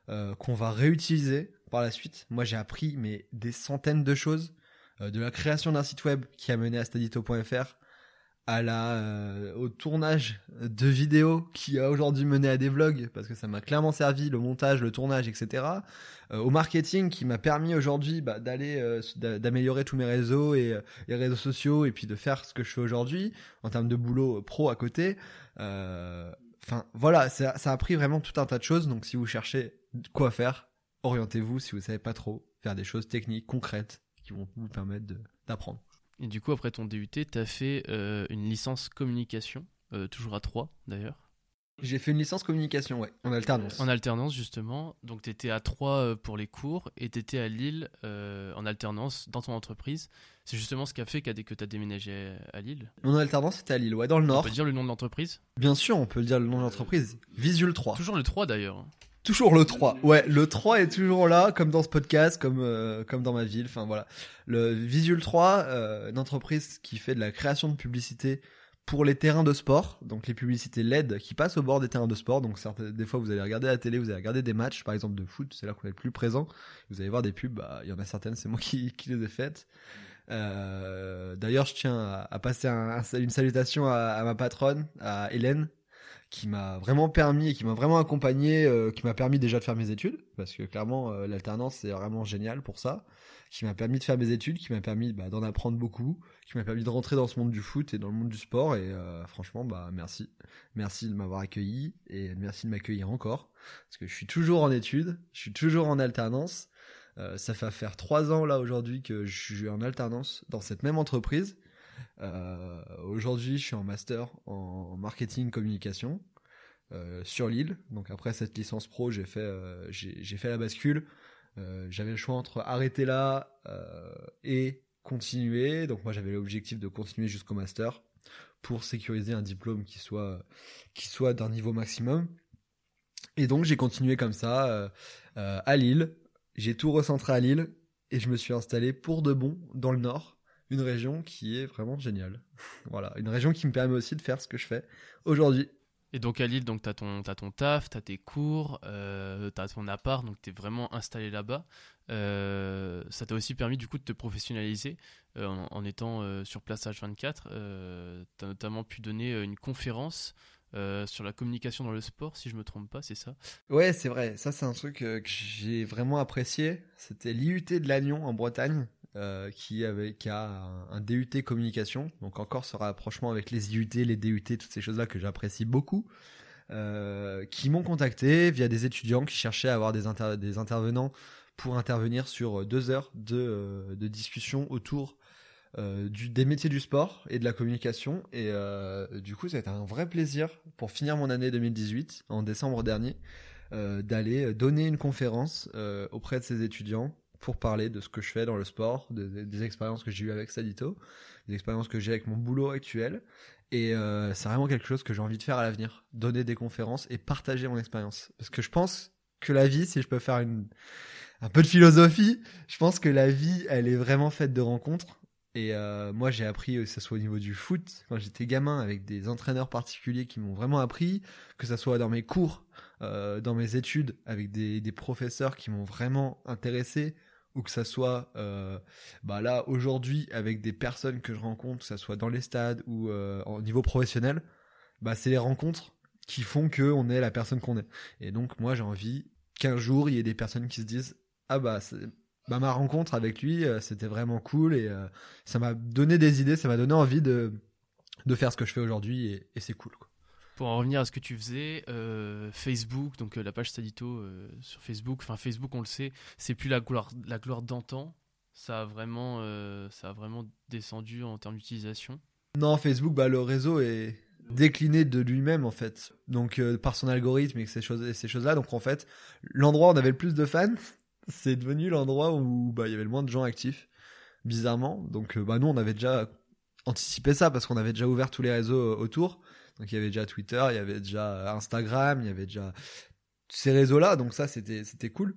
qu'on va réutiliser par la suite. Moi, j'ai appris mais des centaines de choses euh, de la création d'un site web qui a mené à stadito.fr euh, au tournage de vidéos qui a aujourd'hui mené à des vlogs parce que ça m'a clairement servi le montage le tournage etc euh, au marketing qui m'a permis aujourd'hui bah, d'améliorer tous mes réseaux et les réseaux sociaux et puis de faire ce que je fais aujourd'hui en termes de boulot pro à côté. Enfin voilà ça, a pris vraiment tout un tas de choses donc si vous cherchez quoi faire orientez-vous si vous savez pas trop faire des choses techniques concrètes qui vont vous permettre d'apprendre. Et du coup, après ton DUT, tu as fait euh, une licence communication, euh, toujours à 3 d'ailleurs. J'ai fait une licence communication, ouais, en alternance. En alternance, justement. Donc, tu étais à 3 euh, pour les cours et tu étais à Lille en alternance dans ton entreprise. C'est justement ce qui a fait que tu as déménagé à Lille. Mon alternance, c'était à Lille, ouais, dans le Nord. On peut dire le nom de l'entreprise? Bien sûr, on peut dire le nom de l'entreprise. Visual 3. Toujours le 3 d'ailleurs. Toujours le 3. Ouais, le 3 est toujours là, comme dans ce podcast, comme euh, comme dans ma ville. Enfin voilà. Le Visual 3, euh, une entreprise qui fait de la création de publicité pour les terrains de sport, donc les publicités LED qui passent au bord des terrains de sport. Donc des fois vous allez regarder la télé, vous allez regarder des matchs, par exemple de foot, c'est là qu'on est le plus présent. Vous allez voir des pubs, bah, il y en a certaines, c'est moi qui, qui les ai faites. Euh, D'ailleurs, je tiens à, passer une salutation à, à ma patronne, à Hélène, qui m'a vraiment permis et qui m'a vraiment accompagné, euh, qui m'a permis déjà de faire mes études, parce que clairement euh, l'alternance c'est vraiment génial pour ça, qui m'a permis de faire mes études, qui m'a permis bah, d'en apprendre beaucoup, qui m'a permis de rentrer dans ce monde du foot et dans le monde du sport, et euh, franchement bah merci, merci de m'avoir accueilli et merci de m'accueillir encore, parce que je suis toujours en études, je suis toujours en alternance, ça fait faire trois ans là aujourd'hui que je suis en alternance dans cette même entreprise. Euh, aujourd'hui, je suis en master en marketing communication euh, sur l'île. Donc après cette licence pro, j'ai fait euh, la bascule. j'avais le choix entre arrêter là et continuer. Donc moi j'avais l'objectif de continuer jusqu'au master pour sécuriser un diplôme qui soit d'un niveau maximum. Et donc j'ai continué comme ça à Lille. J'ai tout recentré à Lille et je me suis installé pour de bon dans le nord une région qui est vraiment géniale. [laughs] voilà, une région qui me permet aussi de faire ce que je fais aujourd'hui. Et donc à Lille, donc tu as ton, as ton taf, tu as tes cours, euh, tu as ton appart, donc tu es vraiment installé là-bas. Euh, ça t'a aussi permis du coup de te professionnaliser euh, en, étant euh, sur Place H24. tu as notamment pu donner une conférence sur la communication dans le sport, si je me trompe pas, c'est ça? Ouais, c'est vrai. Ça, c'est un truc que j'ai vraiment apprécié. C'était l'IUT de Lannion en Bretagne. Euh, qui, avait, qui a un, DUT communication, donc encore ce rapprochement avec les IUT, les DUT, toutes ces choses-là que j'apprécie beaucoup, euh, qui m'ont contacté via des étudiants qui cherchaient à avoir des, des intervenants pour intervenir sur deux heures de, euh, de discussion autour du, des métiers du sport et de la communication. Et du coup, ça a été un vrai plaisir pour finir mon année 2018 en décembre dernier d'aller donner une conférence auprès de ces étudiants pour parler de ce que je fais dans le sport, des expériences que j'ai eues avec Sadito, des expériences que j'ai avec mon boulot actuel. Et euh, c'est vraiment quelque chose que j'ai envie de faire à l'avenir, donner des conférences et partager mon expérience. Parce que je pense que la vie, si je peux faire une, un peu de philosophie, je pense que la vie, elle est vraiment faite de rencontres. Et euh, moi, j'ai appris, que ce soit au niveau du foot, quand j'étais gamin, avec des entraîneurs particuliers qui m'ont vraiment appris, que ce soit dans mes cours, euh, dans mes études, avec des professeurs qui m'ont vraiment intéressé, ou que ça soit euh, bah là aujourd'hui avec des personnes que je rencontre, que ça soit dans les stades ou euh, au niveau professionnel, bah c'est les rencontres qui font que on est la personne qu'on est. Et donc moi j'ai envie qu'un jour il y ait des personnes qui se disent ah bah bah ma rencontre avec lui euh, c'était vraiment cool et euh, ça m'a donné des idées, ça m'a donné envie de faire ce que je fais aujourd'hui et, c'est cool. Pour en revenir à ce que tu faisais, euh, Facebook, donc euh, la page Stadito euh, sur Facebook, enfin Facebook on le sait, c'est plus la gloire, la gloire d'antan. Ça a vraiment, ça a vraiment descendu en termes d'utilisation. Non, Facebook, bah le réseau est décliné de lui-même en fait. Donc par son algorithme et ces choses, ces choses-là. Donc en fait, l'endroit où on avait le plus de fans, [laughs] c'est devenu l'endroit où bah il y avait le moins de gens actifs, bizarrement. Donc bah nous on avait déjà anticipé ça parce qu'on avait déjà ouvert tous les réseaux autour. Donc il y avait déjà Twitter, il y avait déjà Instagram, il y avait déjà ces réseaux-là, donc ça c'était c'était cool.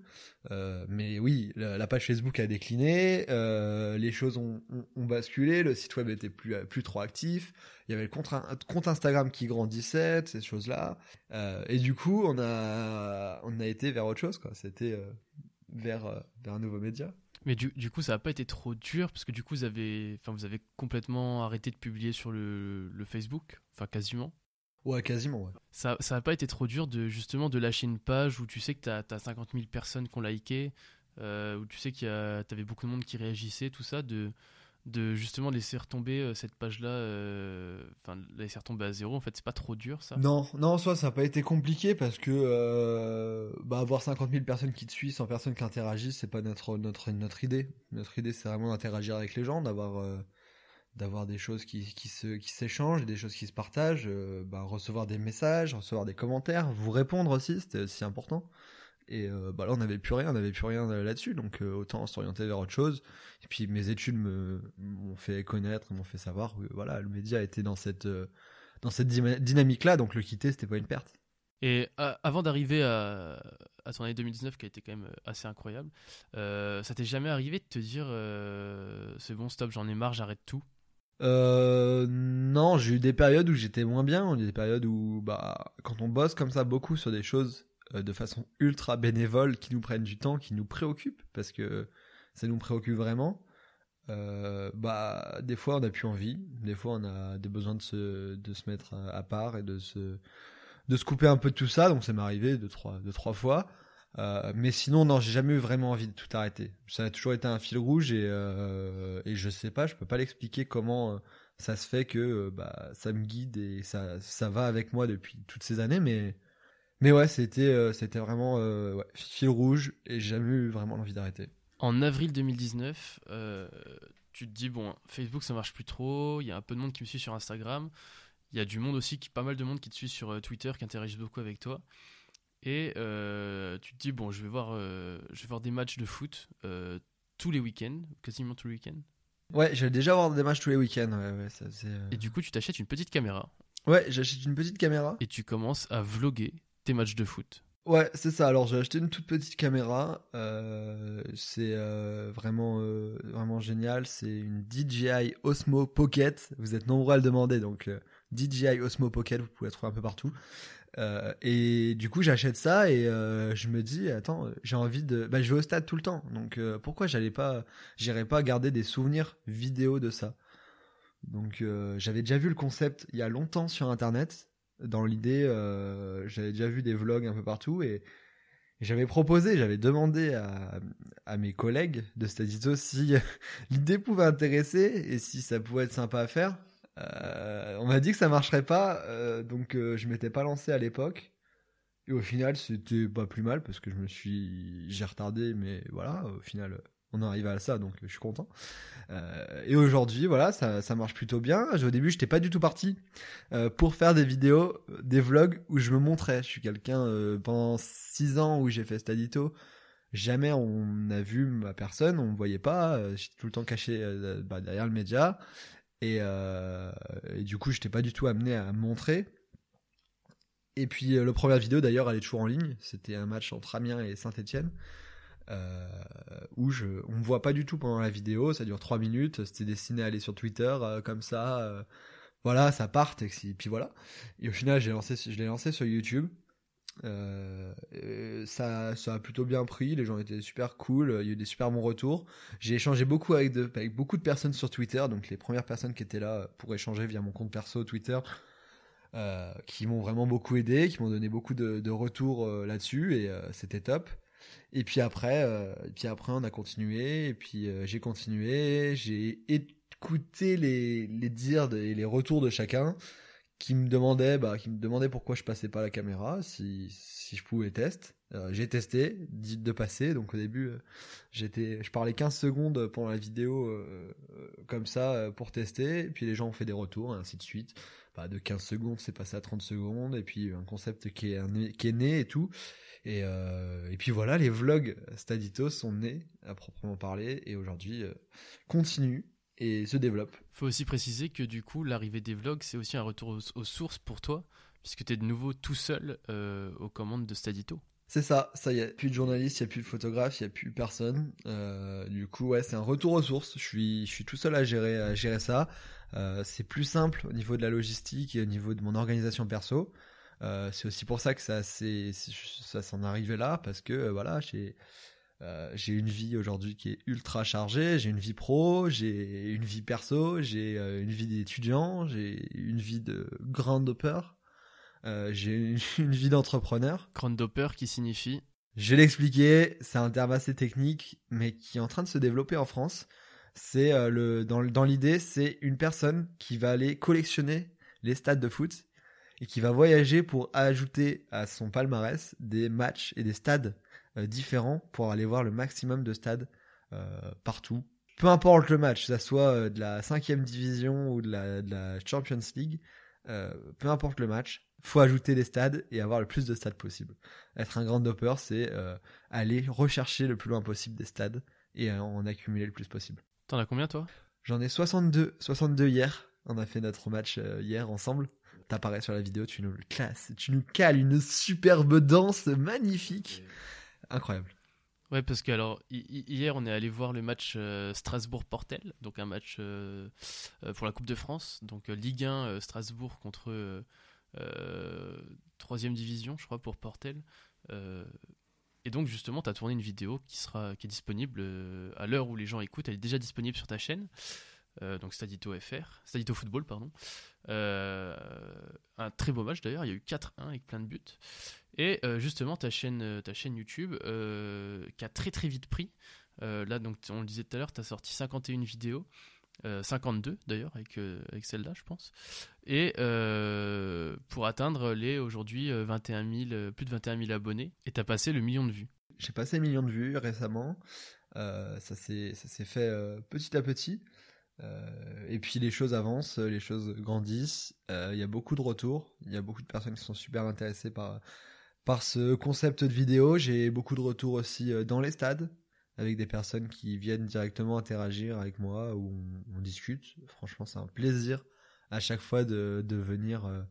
Euh, mais oui, la, page Facebook a décliné, euh, les choses ont, ont, basculé, le site web était plus plus trop actif, il y avait le compte, compte Instagram qui grandissait, ces choses-là, euh, et du coup on a on a été vers autre chose quoi. C'était euh, vers euh, vers un nouveau média. Mais du, du, coup, ça n'a pas été trop dur parce que du coup, vous avez, enfin, vous avez complètement arrêté de publier sur le, le Facebook, enfin quasiment. Ouais, quasiment, ouais. Ça n'a pas été trop dur de justement de lâcher une page où tu sais que tu as, as, 50 000 personnes qui ont liké, euh, où tu sais qu'il y avait beaucoup de monde qui réagissait, tout ça, de, de justement laisser retomber euh, cette page-là, euh, enfin laisser retomber à zéro. En fait, c'est pas trop dur ça? Non, non, en soi, ça n'a pas été compliqué parce que euh, bah, avoir 50 000 personnes qui te suivent sans personne qui interagissent, c'est pas notre notre notre idée. Notre idée, c'est vraiment d'interagir avec les gens, d'avoir des choses qui s'échangent, des choses qui se partagent, bah, recevoir des messages, recevoir des commentaires, vous répondre aussi, c'était aussi important. Et euh, bah là, on n'avait plus rien, on n'avait plus rien là-dessus, donc euh, autant s'orienter vers autre chose. Et puis mes études me m'ont fait connaître, m'ont fait savoir que voilà, le média était dans cette euh, dans cette dynamique-là, donc le quitter, c'était pas une perte. Et avant d'arriver à, à ton année 2019, qui a été quand même assez incroyable, ça t'est jamais arrivé de te dire c'est bon, stop, j'en ai marre, j'arrête tout? Euh, non, j'ai eu des périodes où j'étais moins bien, des périodes où, bah, quand on bosse comme ça beaucoup sur des choses euh, de façon ultra bénévole qui nous prennent du temps, qui nous préoccupent parce que ça nous préoccupe vraiment. Euh, bah des fois on n'a plus envie, des fois on a des besoins de se de se mettre à, part et de se de se couper un peu de tout ça. Donc ça m'est arrivé deux trois trois fois. Euh, mais sinon non, j'ai jamais eu vraiment envie de tout arrêter. Ça a toujours été un fil rouge et euh, et je sais pas, je peux pas l'expliquer comment euh, ça se fait que euh, bah ça me guide et ça ça va avec moi depuis toutes ces années, mais mais ouais, c'était euh, c'était vraiment euh, ouais, fil rouge et j'ai jamais eu vraiment l'envie d'arrêter. En avril 2019, euh, tu te dis bon, Facebook ça marche plus trop, il y a un peu de monde qui me suit sur Instagram, il y a du monde aussi, qui, pas mal de monde qui te suit sur Twitter, qui interagit beaucoup avec toi. Et euh, tu te dis bon, je vais voir, euh, je vais voir des matchs de foot tous les week-ends, quasiment tous les week-ends. Ouais, j'allais déjà voir des matchs tous les week-ends. Ouais, ouais, ça, et du coup, tu t'achètes une petite caméra. Ouais, j'achète une petite caméra. Et tu commences à vloguer tes matchs de foot. Ouais, c'est ça. Alors j'ai acheté une toute petite caméra. Euh, c'est euh, vraiment euh, vraiment génial. C'est une DJI Osmo Pocket. Vous êtes nombreux à le demander, donc DJI Osmo Pocket, vous pouvez la trouver un peu partout. Et du coup, j'achète ça et je me dis, attends, j'ai envie de, bah, je vais au stade tout le temps. Donc pourquoi j'allais pas, j'irais pas garder des souvenirs vidéo de ça? Donc j'avais déjà vu le concept il y a longtemps sur internet dans l'idée, euh, j'avais déjà vu des vlogs un peu partout et, j'avais proposé, j'avais demandé à, mes collègues de Stadito si [laughs] l'idée pouvait intéresser et si ça pouvait être sympa à faire. Euh, on m'a dit que ça marcherait pas, euh, donc je m'étais pas lancé à l'époque. Et au final, c'était pas plus mal parce que je me suis, j'ai retardé, mais voilà, au final, on arrive à ça, donc je suis content. et aujourd'hui, voilà, ça, marche plutôt bien. Au début, j'étais pas du tout parti pour faire des vidéos, des vlogs où je me montrais. Je suis quelqu'un pendant six ans où j'ai fait Stadito jamais on a vu ma personne, on me voyait pas, euh, j'étais tout le temps caché euh, bah, derrière le média. Et, euh, du coup, j'étais pas du tout amené à me montrer. Et puis, le première vidéo d'ailleurs, elle est toujours en ligne. C'était un match entre Amiens et Saint-Etienne. Où je, on me voit pas du tout pendant la vidéo, ça dure 3 minutes, c'était destiné à aller sur Twitter comme ça, voilà, ça part, et puis voilà. Et au final, j'ai lancé, je l'ai lancé sur YouTube, euh, ça, ça a plutôt bien pris, les gens étaient super cool, il y a eu des super bons retours. J'ai échangé beaucoup avec, avec beaucoup de personnes sur Twitter, donc les premières personnes qui étaient là pour échanger via mon compte perso Twitter, euh, qui m'ont vraiment beaucoup aidé, qui m'ont donné beaucoup de, de retours euh, là-dessus, et euh, c'était top. Et puis après, et puis après on a continué, et puis j'ai continué, j'ai écouté les, les dires et les retours de chacun qui me demandait bah, qui me demandait pourquoi je passais pas la caméra, si, si je pouvais tester. Euh, j'ai testé, dit de passer, donc au début euh, j'étais, je parlais 15 secondes pendant la vidéo euh, comme ça pour tester, puis les gens ont fait des retours et ainsi de suite. Bah, de 15 secondes c'est passé à 30 secondes, et puis un concept qui est, qui est né et tout. Et, et puis voilà, les vlogs Staditos sont nés à proprement parler, et aujourd'hui continuent et se développe. Faut aussi préciser que du coup, l'arrivée des vlogs, c'est aussi un retour aux, sources pour toi, puisque tu es de nouveau tout seul euh, aux commandes de Stadito. C'est ça, ça y a plus de journalistes, il y a plus de photographes, il y a plus personne. Euh, du coup, ouais, c'est un retour aux sources. Je suis, je suis tout seul à gérer, à gérer ça. Euh, c'est plus simple au niveau de la logistique et au niveau de mon organisation perso. C'est aussi pour ça que ça, ça s'en arrivé là, parce que voilà, j'ai euh, j'ai une vie aujourd'hui qui est ultra chargée, j'ai une vie pro, j'ai une vie perso, j'ai euh, une vie d'étudiant, j'ai une vie de grand dopper, euh, j'ai une, [laughs] vie d'entrepreneur. Grand dopper qui signifie Je vais l'expliquer, c'est un terme assez technique, mais qui est en train de se développer en France. C'est le dans, dans l'idée, c'est une personne qui va aller collectionner les stades de foot et qui va voyager pour ajouter à son palmarès des matchs et des stades euh, différents pour aller voir le maximum de stades euh, partout. Peu importe le match, que ça soit euh, de la 5 division ou de la, de la Champions League, peu importe le match, faut ajouter des stades et avoir le plus de stades possible. Être un grand dopper, c'est aller rechercher le plus loin possible des stades et en accumuler le plus possible. T'en as combien toi? J'en ai 62, 62 hier. On a fait notre match hier ensemble. T'apparais sur la vidéo, tu nous classes, tu nous cales une superbe danse magnifique incroyable. Ouais, parce que alors hier on est allé voir le match euh, Strasbourg-Portel, donc un match euh, euh, pour la Coupe de France, donc Ligue 1 Strasbourg contre troisième division, je crois pour Portel. et donc justement, tu as tourné une vidéo qui sera qui est disponible à l'heure où les gens écoutent, elle est déjà disponible sur ta chaîne. Donc Stadito Stadito Football, pardon. un très beau match d'ailleurs, il y a eu 4-1 avec plein de buts. Et euh, justement, ta chaîne, euh, ta chaîne YouTube, euh, qui a très très vite pris. là, donc, on le disait tout à l'heure, tu as sorti 51 vidéos. 52 d'ailleurs avec, avec celle-là je pense et pour atteindre les aujourd'hui 21 000 plus de 21 000 abonnés et tu as passé le million de vues j'ai passé le million de vues récemment ça s'est fait petit à petit et puis les choses avancent, les choses grandissent. Il y a beaucoup de retours. Il y a beaucoup de personnes qui sont super intéressées par par ce concept de vidéo. J'ai beaucoup de retours aussi euh, dans les stades avec des personnes qui viennent directement interagir avec moi ou on, discute. Franchement, c'est un plaisir à chaque fois de, de venir euh,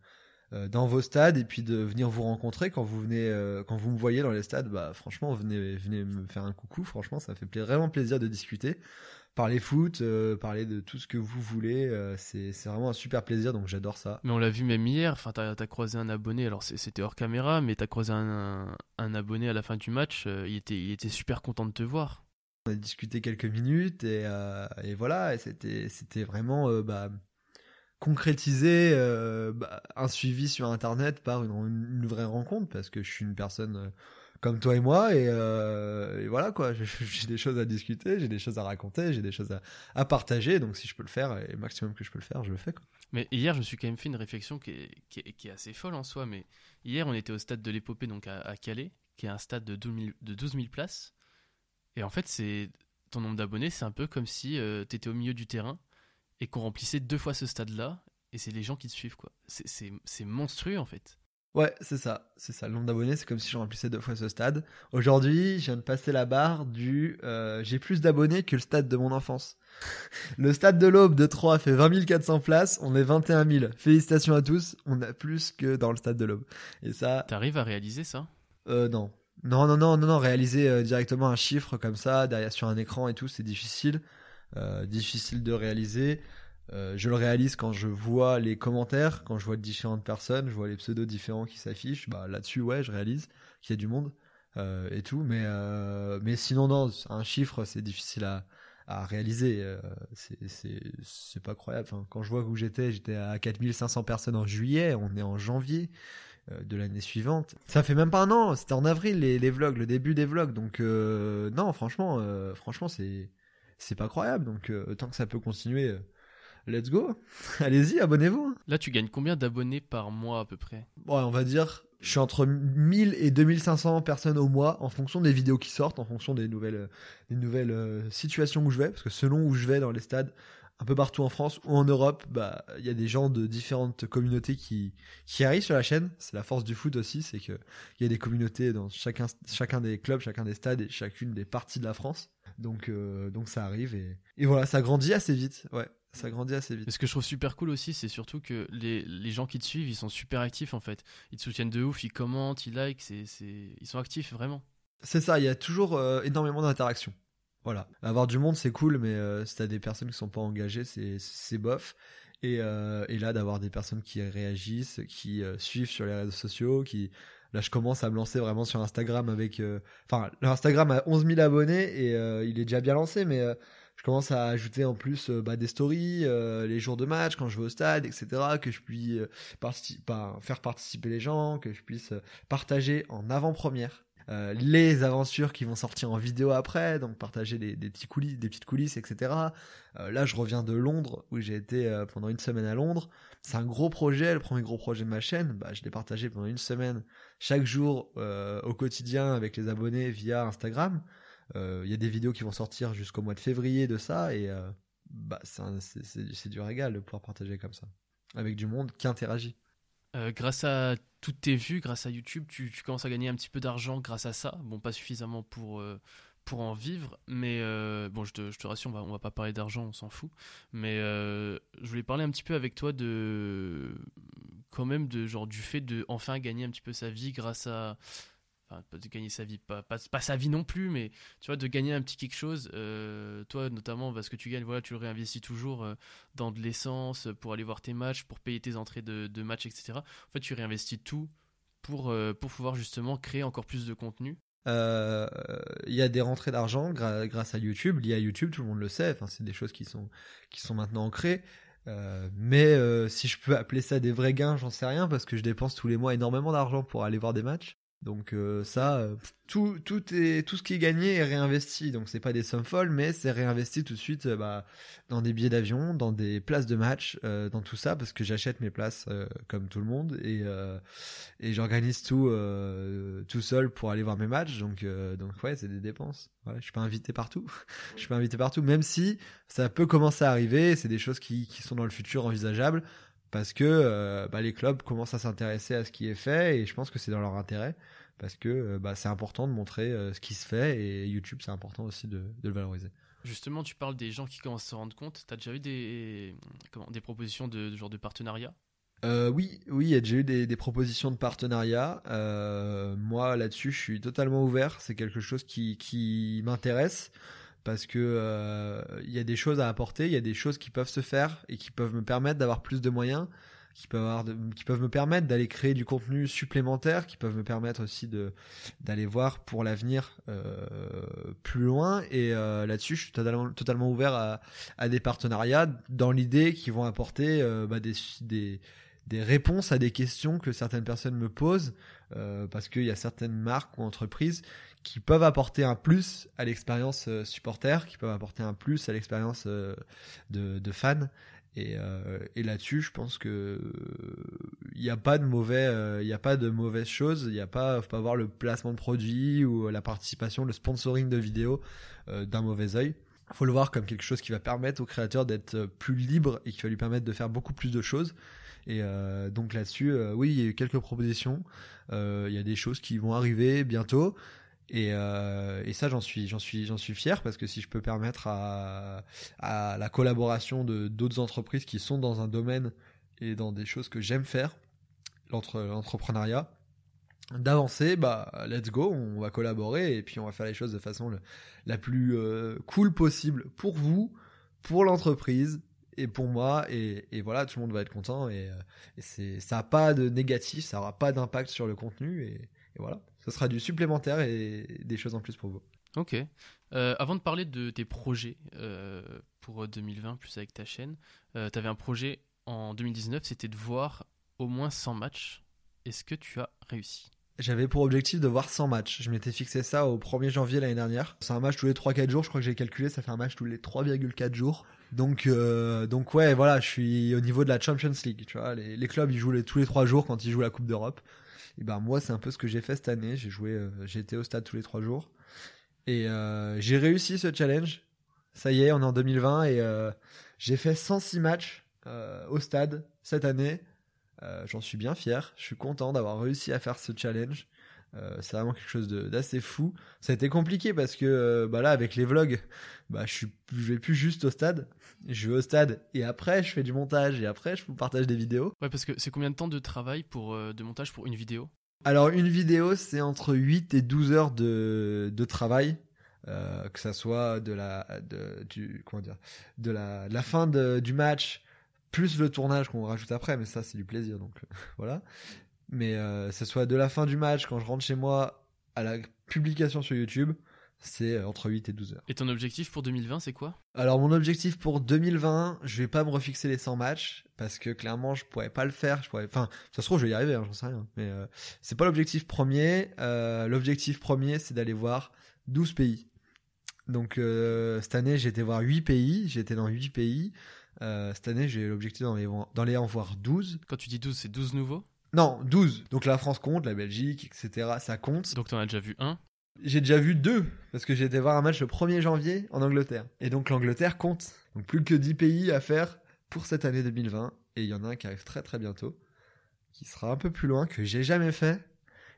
euh, dans vos stades et puis de venir vous rencontrer quand vous venez quand vous me voyez dans les stades. Bah franchement, venez venez me faire un coucou. Franchement, ça fait vraiment plaisir de discuter parler foot, euh, parler de tout ce que vous voulez. Euh, c'est vraiment un super plaisir, donc j'adore ça. Mais on l'a vu même hier, enfin, t'as as croisé un abonné, alors c'était hors caméra, mais t'as croisé un, un, abonné à la fin du match, euh, il, était, il était super content de te voir. On a discuté quelques minutes et, et voilà, c'était vraiment bah, concrétiser bah, un suivi sur Internet par une, une, vraie rencontre, parce que je suis une personne comme toi et moi euh, et, voilà quoi [laughs] j'ai des choses à discuter j'ai des choses à raconter j'ai des choses à, partager donc si je peux le faire et maximum que je peux le faire je le fais mais hier je me suis quand même fait une réflexion qui est, assez folle en soi mais hier on était au stade de l'épopée donc à, Calais qui est un stade de 12 000, de 12 000 places et en fait c'est ton nombre d'abonnés, c'est un peu comme si tu étais au milieu du terrain et qu'on remplissait deux fois ce stade-là, et c'est les gens qui te suivent, quoi. C'est monstrueux, en fait. Ouais, c'est ça, c'est ça. Le nombre d'abonnés, c'est comme si je remplissais deux fois ce stade. Aujourd'hui, je viens de passer la barre du euh, j'ai plus d'abonnés que le stade de mon enfance. [laughs] le stade de l'Aube de Troyes fait 20 400 places, on est 21 000. Félicitations à tous, on a plus que dans le stade de l'Aube. Et ça. T'arrives à réaliser ça? Euh, non. Non, non, non, non, non, réaliser euh, directement un chiffre comme ça, derrière sur un écran et tout, c'est difficile. Euh, difficile de réaliser. Euh, je le réalise quand je vois les commentaires, quand je vois différentes personnes, je vois les pseudos différents qui s'affichent. Bah, là-dessus, ouais, je réalise qu'il y a du monde euh, et tout. Mais, euh, mais sinon, non, un chiffre, c'est difficile à, réaliser. C'est pas croyable. Quand je vois où j'étais, j'étais à 4500 personnes en juillet, on est en janvier de l'année suivante. Ça fait même pas un an, c'était en avril les, les vlogs, le début des vlogs. Donc non, franchement, franchement, c'est pas croyable. Donc tant que ça peut continuer let's go. [laughs] Allez-y, abonnez-vous. Là, tu gagnes combien d'abonnés par mois à peu près? Ouais, on va dire, je suis entre 1000 et 2500 personnes au mois en fonction des vidéos qui sortent, en fonction des nouvelles, des nouvelles euh, situations où je vais, parce que selon où je vais dans les stades, un peu partout en France ou en Europe, bah il y a des gens de différentes communautés qui qui arrivent sur la chaîne. C'est la force du foot aussi, c'est que il y a des communautés dans chacun chacun des clubs, chacun des stades et chacune des parties de la France. Donc euh, donc ça arrive et et voilà, ça grandit assez vite. Ouais ça grandit assez vite. ce que je trouve super cool aussi, c'est surtout que les, les, gens qui te suivent, ils sont super actifs en fait. Ils te soutiennent de ouf, ils commentent, ils likent, c'est, c'est... ils sont actifs vraiment. C'est ça, il y a toujours euh, énormément d'interactions. Voilà. Avoir du monde, c'est cool, mais euh, si t'as des personnes qui sont pas engagées, c'est, c'est bof. Et, euh, et là, d'avoir des personnes qui réagissent, qui suivent sur les réseaux sociaux, qui. Là, je commence à me lancer vraiment sur Instagram avec. Enfin, l'Instagram a 11 000 abonnés et il est déjà bien lancé, mais je commence à ajouter en plus euh, bah, des stories, euh, les jours de match quand je vais au stade, etc. Que je puisse euh, faire participer les gens, que je puisse partager en avant-première. les aventures qui vont sortir en vidéo après, donc partager des, petits coulisses, des petites coulisses, etc. là, je reviens de Londres où j'ai été pendant une semaine à Londres. C'est un gros projet, le premier gros projet de ma chaîne. Bah, je l'ai partagé pendant une semaine, chaque jour au quotidien avec les abonnés via Instagram. Il euh, y a des vidéos qui vont sortir jusqu'au mois de février de ça et euh, bah, c'est du régal de pouvoir partager comme ça avec du monde qui interagit. Euh, grâce à toutes tes vues, grâce à YouTube, tu, commences à gagner un petit peu d'argent grâce à ça. Bon, pas suffisamment pour, pour en vivre, mais bon, je te, je te, rassure, on va, on va pas parler d'argent, on s'en fout. Mais je voulais parler un petit peu avec toi de, quand même, de genre du fait de enfin gagner un petit peu sa vie grâce à enfin de gagner sa vie pas, pas, sa vie non plus mais tu vois de gagner un petit quelque chose euh, toi notamment parce que tu gagnes voilà tu le réinvestis toujours euh, dans de l'essence pour aller voir tes matchs pour payer tes entrées de, matchs etc en fait tu réinvestis tout pour euh, pour pouvoir justement créer encore plus de contenu. Il y a des rentrées d'argent grâce à YouTube. Liées à YouTube tout le monde le sait. Enfin c'est des choses qui sont qui sont maintenant ancrées. Mais si je peux appeler ça des vrais gains, j'en sais rien parce que je dépense tous les mois énormément d'argent pour aller voir des matchs. Donc euh, ça, euh, tout, tout, est, tout ce qui est gagné est réinvesti. Donc c'est pas des sommes folles, mais c'est réinvesti tout de suite euh, bah, dans des billets d'avion, dans des places de match, dans tout ça, parce que j'achète mes places comme tout le monde et, et j'organise tout tout seul pour aller voir mes matchs. Donc, donc ouais, c'est des dépenses. Ouais, je suis pas invité partout. [laughs] je suis pas invité partout, même si ça peut commencer à arriver. C'est des choses qui, qui sont dans le futur envisageables parce que euh, bah, les clubs commencent à s'intéresser à ce qui est fait et je pense que c'est dans leur intérêt parce que euh, bah, c'est important de montrer euh, ce qui se fait et YouTube c'est important aussi de, le valoriser. Justement, tu parles des gens qui commencent à se rendre compte. Tu as déjà eu des, comment, des propositions de, genre de partenariat? Oui, oui, il y a déjà eu des, des propositions de partenariat. moi, là-dessus, je suis totalement ouvert. C'est quelque chose qui, qui m'intéresse parce que euh, il y a des choses à apporter, il y a des choses qui peuvent se faire et qui peuvent me permettre d'avoir plus de moyens, qui peuvent qui me permettre d'aller créer du contenu supplémentaire, qui peuvent me permettre aussi de d'aller voir pour l'avenir euh, plus loin. Et euh, là-dessus, je suis totalement totalement ouvert à, à des partenariats dans l'idée qu'ils vont apporter bah, des, des des réponses à des questions que certaines personnes me posent parce qu'il y a certaines marques ou entreprises qui peuvent apporter un plus à l'expérience euh, supporter, qui peuvent apporter un plus à l'expérience euh, de, de fan. Et, euh, et là-dessus, je pense que il n'y a pas de mauvais, il a pas de mauvaises choses. Il y a pas, faut pas voir le placement de produits ou la participation, le sponsoring de vidéos d'un mauvais œil. Il faut le voir comme quelque chose qui va permettre au créateur d'être plus libre et qui va lui permettre de faire beaucoup plus de choses. Et donc là-dessus, oui, il y a eu quelques propositions. Il y a des choses qui vont arriver bientôt. Et, euh, et, ça, j'en suis, j'en suis, j'en suis fier parce que si je peux permettre à, à la collaboration de d'autres entreprises qui sont dans un domaine et dans des choses que j'aime faire, l'entrepreneuriat, d'avancer, bah let's go, on va collaborer et puis on va faire les choses de façon la plus euh, cool possible pour vous, pour l'entreprise et pour moi. Et, et, voilà, tout le monde va être content et, euh, et c'est, ça n'a pas de négatif, ça n'aura pas d'impact sur le contenu et, et voilà ce sera du supplémentaire et des choses en plus pour vous. Ok. Euh, avant de parler de tes projets euh, pour 2020, plus avec ta chaîne, euh, tu avais un projet en 2019, c'était de voir au moins 100 matchs. Est-ce que tu as réussi? J'avais pour objectif de voir 100 matchs. Je m'étais fixé ça au 1er janvier l'année dernière. C'est un match tous les 3-4 jours, je crois que j'ai calculé, ça fait un match tous les 3,4 jours. Donc, donc ouais, voilà, je suis au niveau de la Champions League. Tu vois, les, les clubs, ils jouent les, tous les 3 jours quand ils jouent la Coupe d'Europe. Ben moi, c'est un peu ce que j'ai fait cette année. J'ai joué, euh, j'ai été au stade tous les trois jours. Et euh, j'ai réussi ce challenge. Ça y est, on est en 2020 et euh, j'ai fait 106 matchs au stade cette année. J'en suis bien fier. Je suis content d'avoir réussi à faire ce challenge. Euh, c'est vraiment quelque chose d'assez fou. Ça a été compliqué parce que euh, bah là avec les vlogs, bah je suis je vais plus juste au stade, je vais au stade et après je fais du montage et après je vous partage des vidéos. Ouais parce que c'est combien de temps de travail pour euh, de montage pour une vidéo? Alors une vidéo c'est entre 8 et 12 heures de, de travail. que ça soit de la de, du comment dire de la, la fin de, du match plus le tournage qu'on rajoute après mais ça c'est du plaisir donc [laughs] voilà mais euh, ce soit de la fin du match quand je rentre chez moi à la publication sur YouTube, c'est euh, entre 8 et 12 heures. Et ton objectif pour 2020, c'est quoi? Alors mon objectif pour 2020, je vais pas me refixer les 100 matchs parce que clairement je pourrais pas le faire. Je pourrais, enfin, ça se trouve je vais y arriver, hein, j'en sais rien. Mais euh, c'est pas l'objectif premier. Euh, l'objectif premier, c'est d'aller voir 12 pays. Donc euh, cette année, j'ai été voir 8 pays. J'étais dans 8 pays. cette année, j'ai l'objectif d'en les en voir 12. Quand tu dis 12, c'est 12 nouveaux? Non, 12. Donc la France compte, la Belgique, etc. Ça compte. Donc t'en as déjà vu un? J'ai déjà vu deux, parce que j'ai été voir un match le 1er janvier en Angleterre. Et donc l'Angleterre compte. Donc plus que 10 pays à faire pour cette année 2020. Et il y en a un qui arrive très très bientôt, qui sera un peu plus loin, que j'ai jamais fait,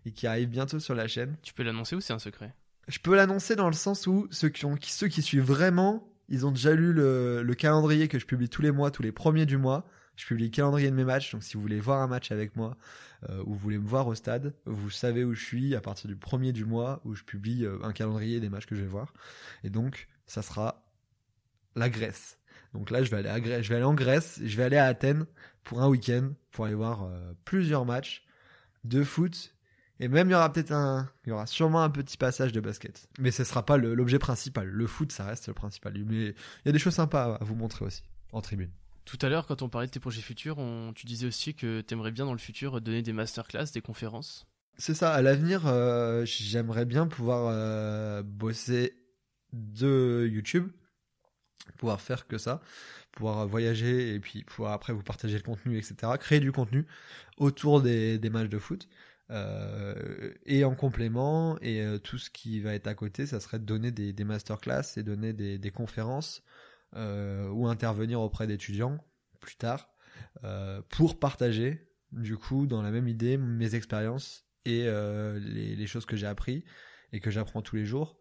et qui arrive bientôt sur la chaîne. Tu peux l'annoncer ou c'est un secret? Je peux l'annoncer dans le sens où ceux qui, ont, ceux qui suivent vraiment, ils ont déjà lu le, le calendrier que je publie tous les mois, tous les premiers du mois. Je publie le calendrier de mes matchs, donc si vous voulez voir un match avec moi euh, ou vous voulez me voir au stade, vous savez où je suis à partir du premier du mois où je publie euh, un calendrier des matchs que je vais voir. Et donc, ça sera la Grèce. Donc là, je vais aller, à Grèce, je vais aller en Grèce, je vais aller à Athènes pour un week-end pour aller voir euh, plusieurs matchs de foot. Et même, il y aura peut-être un, il y aura sûrement un petit passage de basket. Mais ce sera pas l'objet principal. Le foot, ça reste le principal. Mais il y a des choses sympas à vous montrer aussi en tribune. Tout à l'heure, quand on parlait de tes projets futurs, tu disais aussi que tu aimerais bien dans le futur donner des masterclass, des conférences. C'est ça, à l'avenir, euh, j'aimerais bien pouvoir euh, bosser de YouTube, pouvoir faire que ça, pouvoir voyager et puis pouvoir après vous partager le contenu, etc. Créer du contenu autour des, matchs de foot. Euh, et en complément, et tout ce qui va être à côté, ça serait donner des, des masterclass et donner des, conférences ou intervenir auprès d'étudiants plus tard euh, pour partager du coup dans la même idée mes expériences et euh, les, choses que j'ai appris et que j'apprends tous les jours.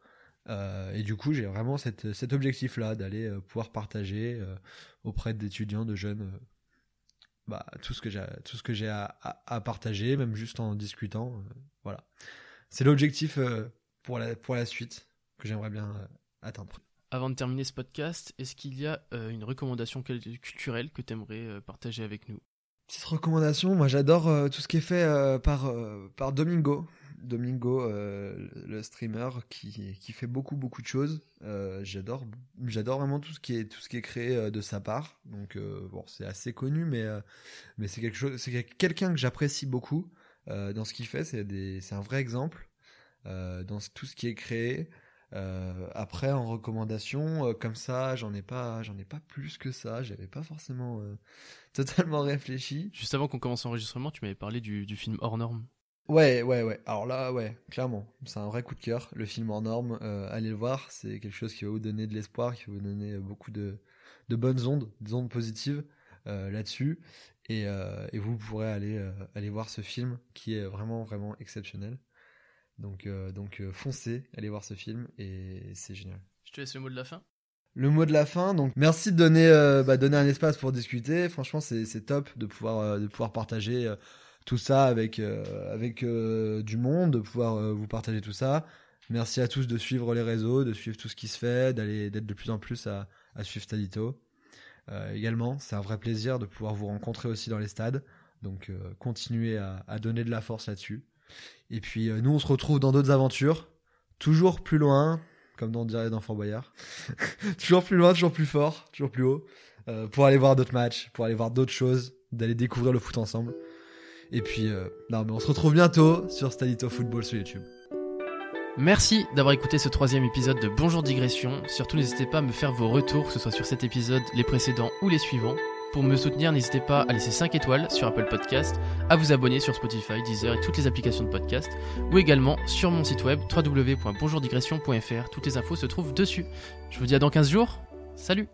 Euh, et du coup, j'ai vraiment cet objectif-là d'aller euh, pouvoir partager euh, auprès d'étudiants, de jeunes, bah, tout ce que j'ai, tout ce que j'ai à, à, à, partager, même juste en discutant. voilà, c'est l'objectif pour la pour la suite que j'aimerais bien atteindre. Avant de terminer ce podcast, est-ce qu'il y a euh, une recommandation culturelle que tu aimerais euh, partager avec nous? Petite recommandation, moi j'adore euh, tout ce qui est fait par, par Domingo. Domingo, le streamer qui, qui fait beaucoup beaucoup de choses. j'adore j'adore vraiment tout ce qui est tout ce qui est créé de sa part. Donc bon, c'est assez connu, mais mais c'est quelque chose, c'est quelqu'un que j'apprécie beaucoup dans ce qu'il fait. C'est un vrai exemple dans tout ce qui est créé. Après, en recommandation, comme ça, j'en ai pas, j'en ai pas plus que ça. J'avais pas forcément [laughs] totalement réfléchi. Juste avant qu'on commence l'enregistrement, tu m'avais parlé du, du, film hors norme. Ouais, ouais, ouais. Alors là, ouais, clairement, c'est un vrai coup de cœur. Le film hors norme, allez le voir. C'est quelque chose qui va vous donner de l'espoir, qui va vous donner beaucoup de, de bonnes ondes, des ondes positives là-dessus. Et, et, vous pourrez aller, aller voir ce film qui est vraiment, vraiment exceptionnel. Donc, euh, donc euh, foncez, allez voir ce film et c'est génial. Je te laisse le mot de la fin. Le mot de la fin, donc merci de donner, euh, bah, donner un espace pour discuter. Franchement, c'est top de pouvoir, de pouvoir partager tout ça avec, avec du monde, de pouvoir vous partager tout ça. Merci à tous de suivre les réseaux, de suivre tout ce qui se fait, d'aller d'être de plus en plus à, à suivre Stadito. également, c'est un vrai plaisir de pouvoir vous rencontrer aussi dans les stades. Donc continuez à, à donner de la force là-dessus. Et puis euh, nous, on se retrouve dans d'autres aventures, toujours plus loin, comme on dirait dans Fort Boyard. [laughs] toujours plus loin, toujours plus fort, toujours plus haut, euh, pour aller voir d'autres matchs, pour aller voir d'autres choses, d'aller découvrir le foot ensemble. Et puis, euh, non, mais on se retrouve bientôt sur Stadito Football sur YouTube. Merci d'avoir écouté ce troisième épisode de Bonjour Digression. Surtout, n'hésitez pas à me faire vos retours, que ce soit sur cet épisode, les précédents ou les suivants. Pour me soutenir, n'hésitez pas à laisser 5 étoiles sur Apple Podcast, à vous abonner sur Spotify, Deezer et toutes les applications de podcast, ou également sur mon site web www.bonjourdigression.fr. Toutes les infos se trouvent dessus. Je vous dis à dans 15 jours. Salut